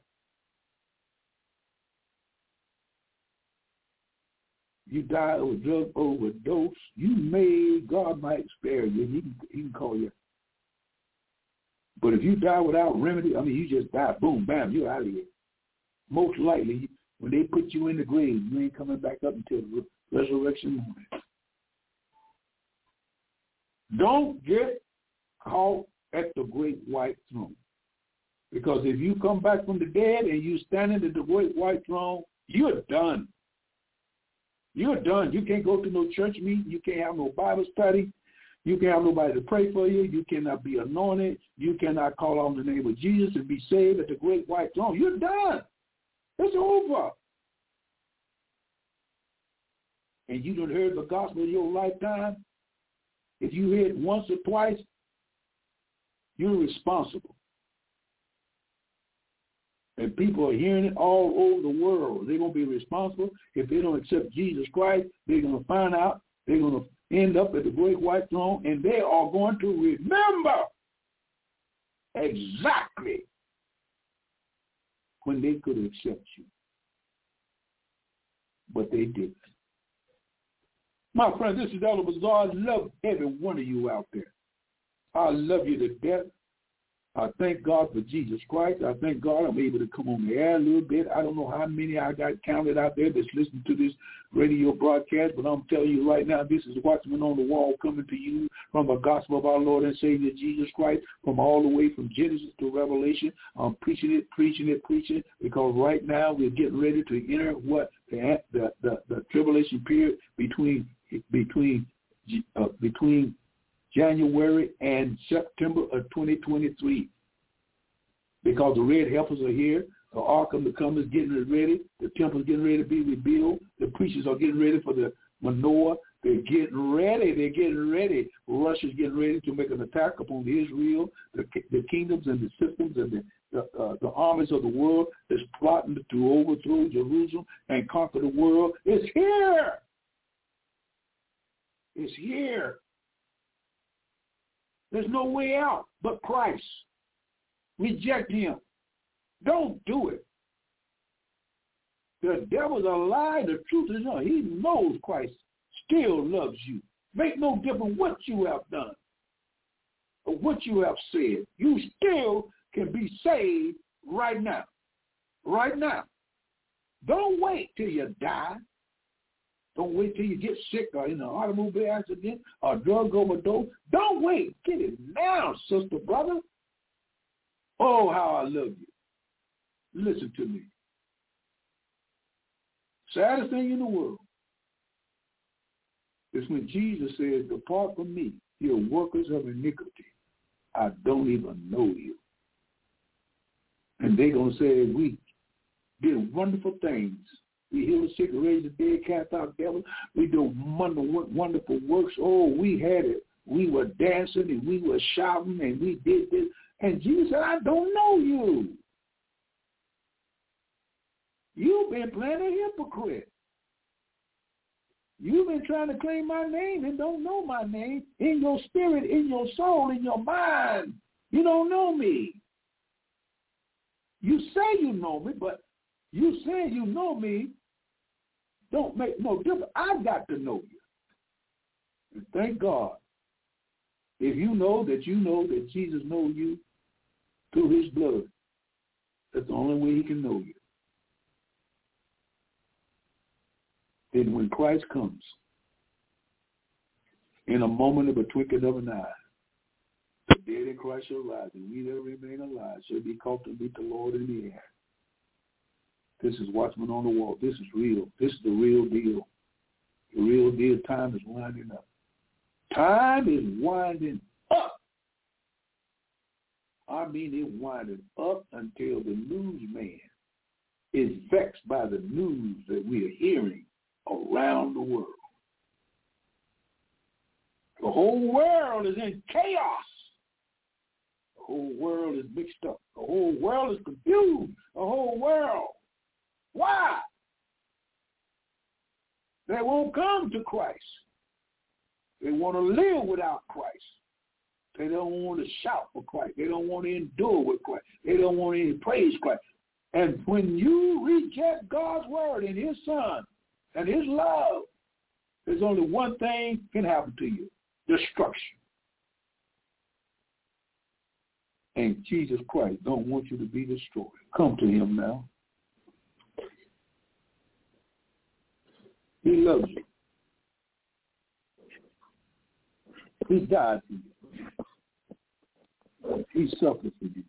S2: You die of a drug overdose, you may, God might spare you. He can, he can call you. But if you die without remedy, I mean, you just die, boom, bam, you're out of here. Most likely, when they put you in the grave, you ain't coming back up until resurrection morning. Don't get caught at the great white throne. Because if you come back from the dead and you standing at the great white throne, you're done. You're done. You can't go to no church meeting. You can't have no Bible study. You can't have nobody to pray for you. You cannot be anointed. You cannot call on the name of Jesus and be saved at the great white throne. You're done. It's over. And you don't heard the gospel in your lifetime, if you hear it once or twice, you're responsible. And people are hearing it all over the world. They're going to be responsible. If they don't accept Jesus Christ, they're going to find out. They're going to end up at the great white throne, and they are going to remember exactly when they could accept you. But they didn't. My friend, this is Elder Bazaar. I love every one of you out there. I love you to death. I thank God for Jesus Christ. I thank God I'm able to come on the air a little bit. I don't know how many I got counted out there that's listening to this radio broadcast, but I'm telling you right now, this is Watchman on the Wall coming to you from the gospel of our Lord and Savior Jesus Christ, from all the way from Genesis to Revelation. I'm preaching it, preaching it, preaching it, because right now we're getting ready to enter what the the the, the tribulation period between between uh, between January and September of 2023. Because the red heifers are here, the ark of the come is getting ready, the temple is getting ready to be rebuilt, the preachers are getting ready for the menorah, they're getting ready, they're getting ready. Russia's getting ready to make an attack upon Israel, the, the kingdoms and the systems and the the, uh, the armies of the world is plotting to overthrow Jerusalem and conquer the world. It's here is here. There's no way out but Christ. Reject him. Don't do it. The devil's a lie. The truth is not. He knows Christ still loves you. Make no difference what you have done or what you have said. You still can be saved right now. Right now. Don't wait till you die. Don't wait till you get sick or in an automobile accident or drug overdose. Don't wait. Get it now, sister, brother. Oh, how I love you. Listen to me. Saddest thing in the world is when Jesus says, depart from me, you workers of iniquity. I don't even know you. And they're going to say, we did wonderful things we heal the sick, raise the dead, cast out devils. We do wonderful works. Oh, we had it. We were dancing and we were shouting and we did this. And Jesus said, I don't know you. You've been playing a hypocrite. You've been trying to claim my name and don't know my name in your spirit, in your soul, in your mind. You don't know me. You say you know me, but you say you know me don't make no difference. I got to know you. And thank God. If you know that you know that Jesus knows you through his blood, that's the only way he can know you. Then when Christ comes, in a moment of a twinkling of an eye, the dead in Christ shall rise, and we that remain alive shall be caught to meet the Lord in the air. This is Watchman on the Wall. This is real. This is the real deal. The real deal. Time is winding up. Time is winding up. I mean, it winded up until the newsman is vexed by the news that we are hearing around the world. The whole world is in chaos. The whole world is mixed up. The whole world is confused. The whole world. Why? They won't come to Christ. They want to live without Christ. They don't want to shout for Christ. They don't want to endure with Christ. They don't want to praise Christ. And when you reject God's word and his son and his love, there's only one thing can happen to you. Destruction. And Jesus Christ don't want you to be destroyed. Come to him now. He loves you. He died for you. He suffered for you.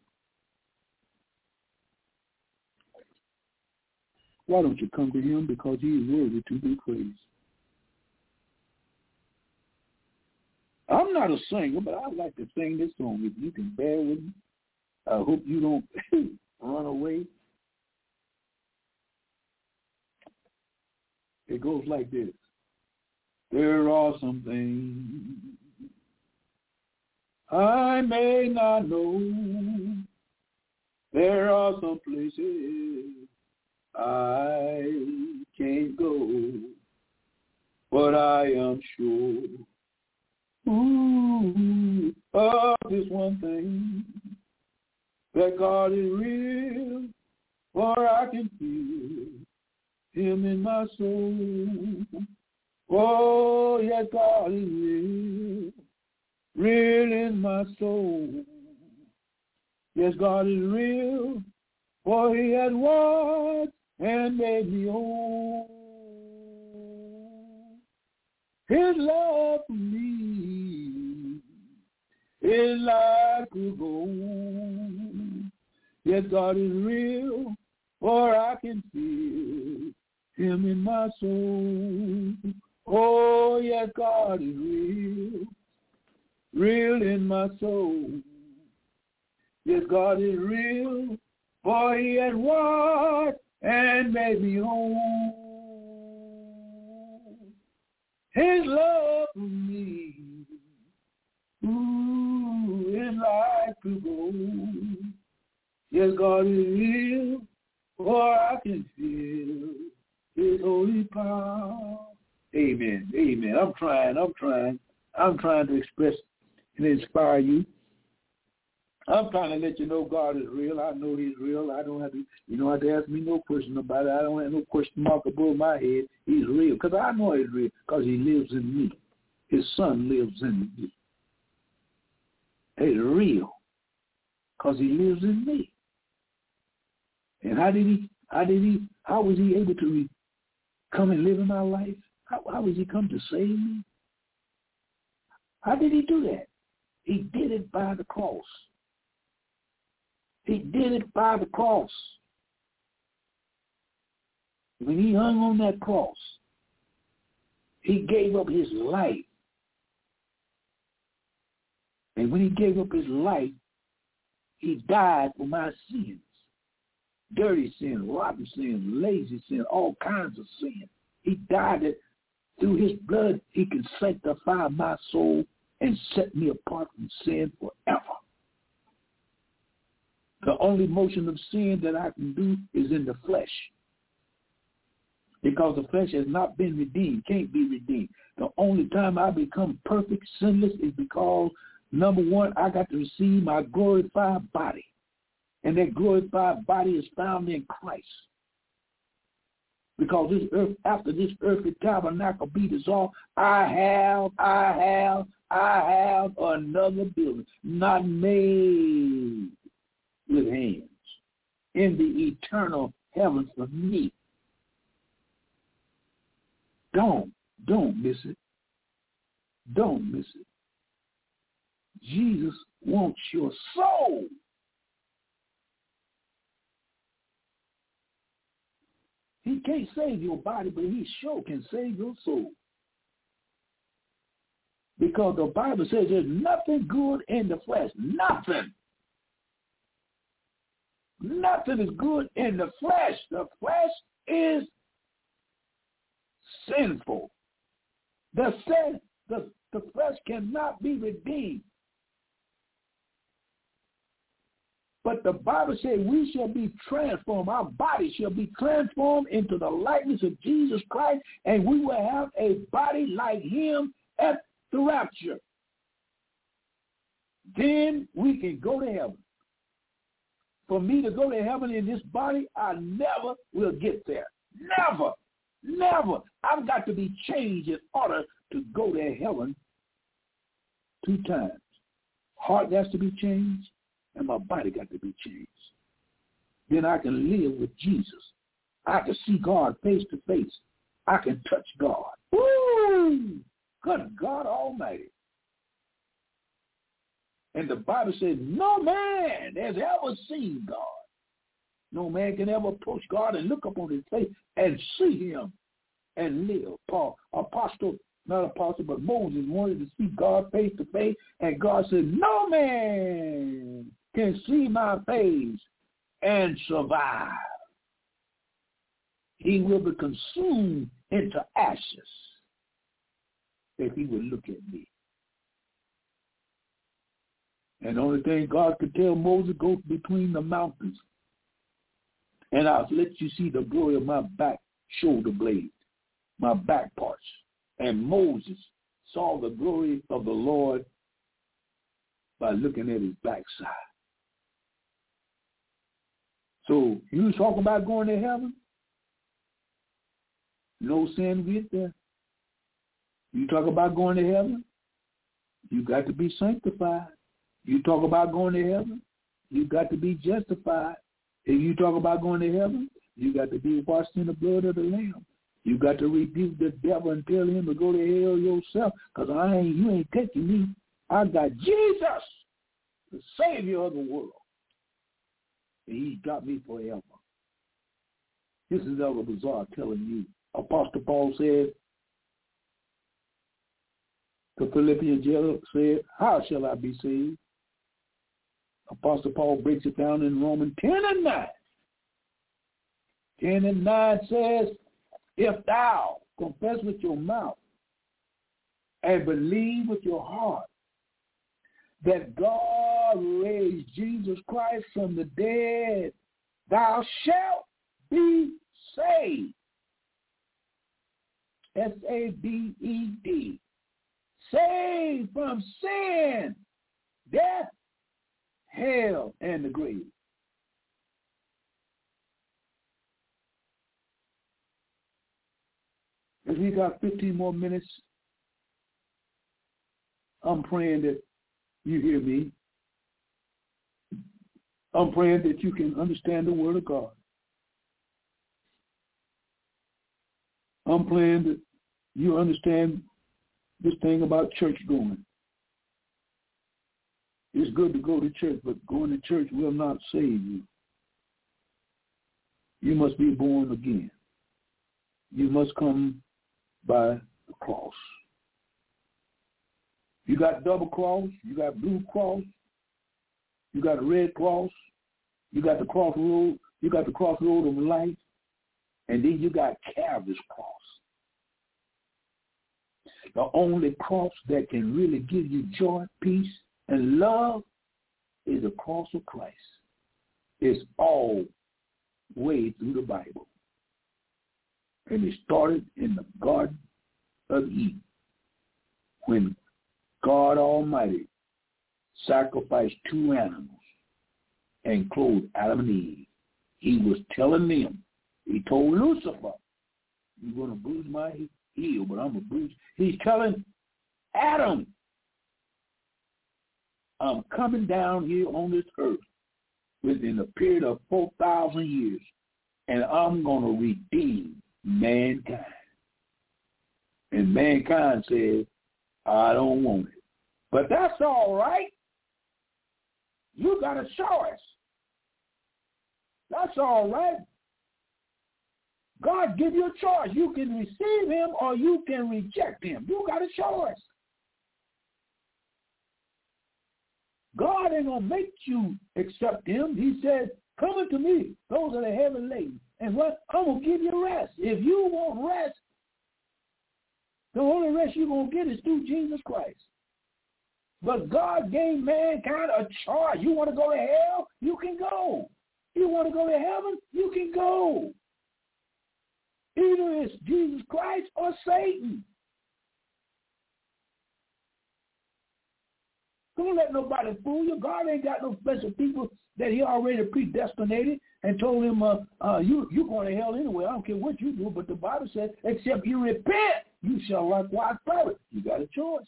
S2: Why don't you come to him? Because he is worthy to be praised. I'm not a singer, but I'd like to sing this song. If you can bear with me, I hope you don't run away. It goes like this. There are some things I may not know. There are some places I can't go, but I am sure ooh, of this one thing that God is real, for I can feel Him in my soul. Oh, yes, God is real real in my soul. Yes, God is real, for he had washed and made me whole. His love for me is like a gold. Yes, God is real, for I can feel him in my soul. Oh, yes, God is real real in my soul. Yes, God is real, for he had washed and made me whole. His love for me, ooh, is like a gold. Yes, God is real, for I can feel his holy power. Amen. Amen. I'm trying. I'm trying. I'm trying to express and inspire you. I'm trying to let you know God is real. I know he's real. I don't have to, you don't have to ask me no question about it. I don't have no question mark above my head. He's real because I know he's real because he lives in me. His son lives in me. He's real because he lives in me. And how did he, how did he, how was he able to come and live in my life? How, how was he come to save me? How did he do that? He did it by the cross. He did it by the cross. When he hung on that cross, he gave up his life. And when he gave up his life, he died for my sins. Dirty sin, rotten sin, lazy sin, all kinds of sin. He died that through his blood he can sanctify my soul and set me apart from sin forever. The only motion of sin that I can do is in the flesh. Because the flesh has not been redeemed, can't be redeemed. The only time I become perfect, sinless, is because, number one, I got to receive my glorified body. And that glorified body is found in Christ. Because this earth, after this earthly tabernacle be dissolved, I have, I have, I have another building, not made with hands, in the eternal heavens for me. Don't, don't miss it. Don't miss it. Jesus wants your soul. He can't save your body, but he sure can save your soul. Because the Bible says there's nothing good in the flesh. Nothing. Nothing is good in the flesh. The flesh is sinful. The sin, the, the flesh cannot be redeemed. But the Bible says we shall be transformed. Our body shall be transformed into the likeness of Jesus Christ, and we will have a body like him at the rapture. Then we can go to heaven. For me to go to heaven in this body, I never will get there. Never. Never. I've got to be changed in order to go to heaven two times. Heart has to be changed, and my body got to be changed. Then I can live with Jesus. I can see God face to face. I can touch God. Woo! Good God Almighty. And the Bible says, no man has ever seen God. No man can ever approach God and look upon his face and see him and live. Paul, apostle, not apostle, but Moses wanted to see God face to face, and God said, no man can see my face and survive. He will be consumed into ashes if he would look at me. And the only thing God could tell Moses, go between the mountains, and I'll let you see the glory of my back shoulder blade, my back parts. And Moses saw the glory of the Lord by looking at his backside. So you talk about going to heaven? No sin get there. You talk about going to heaven? You got to be sanctified. You talk about going to heaven? You got to be justified. If you talk about going to heaven, you got to be washed in the blood of the Lamb. You got to rebuke the devil and tell him to go to hell yourself, because I ain't you ain't taking me. I got Jesus, the Savior of the world. And he's got me forever. This is Elder Bazar telling you. Apostle Paul said, the Philippian jailer said, How shall I be saved? Apostle Paul breaks it down in Romans 10 and 9. 10 and 9 says, If thou confess with your mouth and believe with your heart that God raised Jesus Christ from the dead, thou shalt be saved. S-A-B-E-D. Saved from sin, death, hell, and the grave. If we got 15 more minutes, I'm praying that you hear me. I'm praying that you can understand the Word of God. I'm praying that you understand this thing about church going. It's good to go to church, but going to church will not save you. You must be born again. You must come by the cross. You got double cross, you got blue cross, you got a red cross, you got the crossroad, you got the crossroad of life, and then you got Calvary's cross. The only cross that can really give you joy, peace, and love is the cross of Christ. It's all way through the Bible. And it started in the Garden of Eden when God Almighty sacrificed two animals and clothed Adam and Eve. He was telling them, he told Lucifer, you're going to bruise my heel, but I'm going to bruise. He's telling Adam, I'm coming down here on this earth within a period of 4,000 years, and I'm going to redeem mankind. And mankind says, I don't want it. But that's all right. You got a choice. That's all right. God give you a choice. You can receive him or you can reject him. You got a choice. God ain't going to make you accept him. He said, Come unto me, those that are heavy laden. And what? I'm going to give you rest. If you want rest, the only rest you're going to get is through Jesus Christ. But God gave mankind a choice. You want to go to hell? You can go. You want to go to heaven? You can go. Either it's Jesus Christ or Satan. Don't let nobody fool you. God ain't got no special people that he already predestinated and told him, uh, uh, you, you're going to hell anyway. I don't care what you do. But the Bible says, except you repent, you shall likewise perish. You got a choice.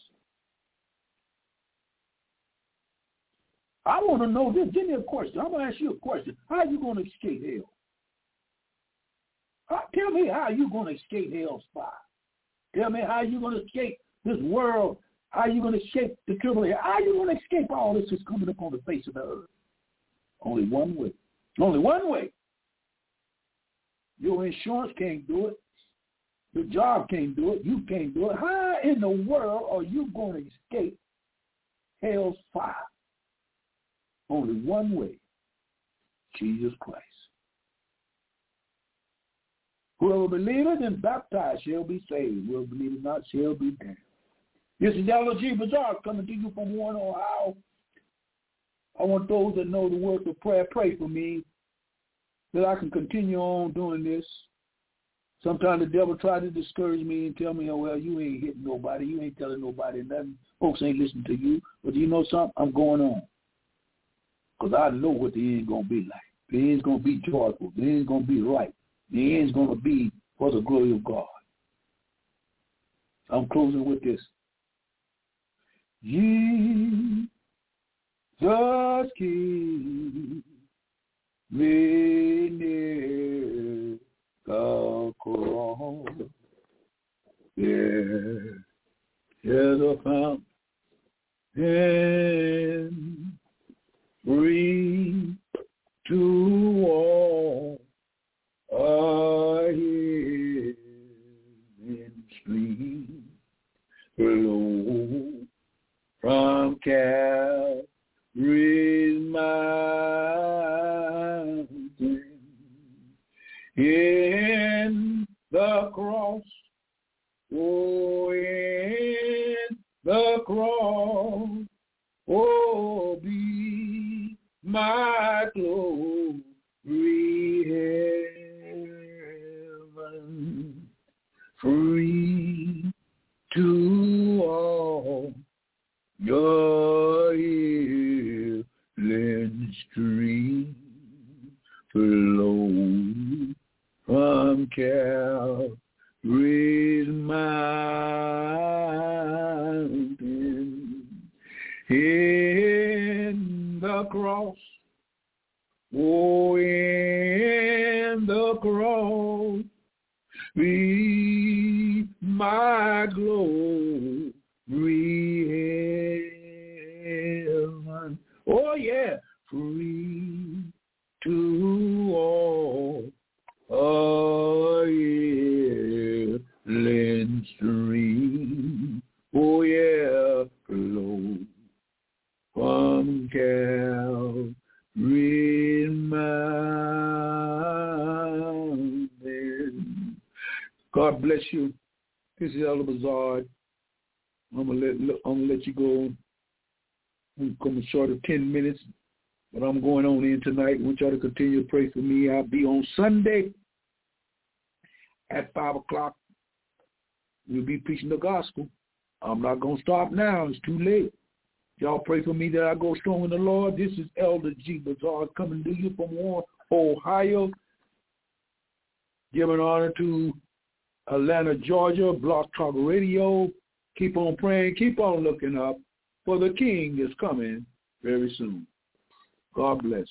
S2: I want to know this. Give me a question. I'm going to ask you a question. How are you going to escape hell? Tell me how you going to escape hell's fire. Tell me how you going to escape this world. How you going to escape the tribulation. How you going to escape all this that's coming upon the face of the earth. Only one way. Only one way. Your insurance can't do it. Your job can't do it. You can't do it. How in the world are you going to escape hell's fire? Only one way. Jesus Christ. Whoever believeth and baptized shall be saved. Whoever believeth not shall be damned. This is Elder G. Bazaar coming to you from Warren, Ohio. I want those that know the words of prayer, pray for me that I can continue on doing this. Sometimes the devil try to discourage me and tell me, oh, well, you ain't hitting nobody. You ain't telling nobody nothing. Folks ain't listening to you. But you know something? I'm going on. Because I know what the end's going to be like. The end's going to be joyful. The end's going to be right. The end's going to be for the glory of God. I'm closing with this. Jesus keep me near the cross. Yeah, there's a fountain free to all a healing stream flow from Calvary's mountain in the cross, oh, in the cross, oh, be my glory heaven, free to all your healing stream flow from Calvary's mountain the cross. Oh, in the cross, be my glory heaven. Oh, yeah, free to all a healing stream. Oh, yeah, flow from Calvary mountain. God bless you. This is Elder Bazaar. I'm gonna let I'm gonna let you go. I'm coming short of ten minutes, but I'm going on in tonight. I want y'all to continue to pray for me. I'll be on Sunday at five o'clock. We'll be preaching the gospel. I'm not gonna stop now. It's too late. Y'all pray for me that I go strong in the Lord. This is Elder G. Bazaar coming to you from Warren, Ohio. Giving honor to Atlanta, Georgia, Blog Talk Radio. Keep on praying. Keep on looking up, for the King is coming very soon. God bless.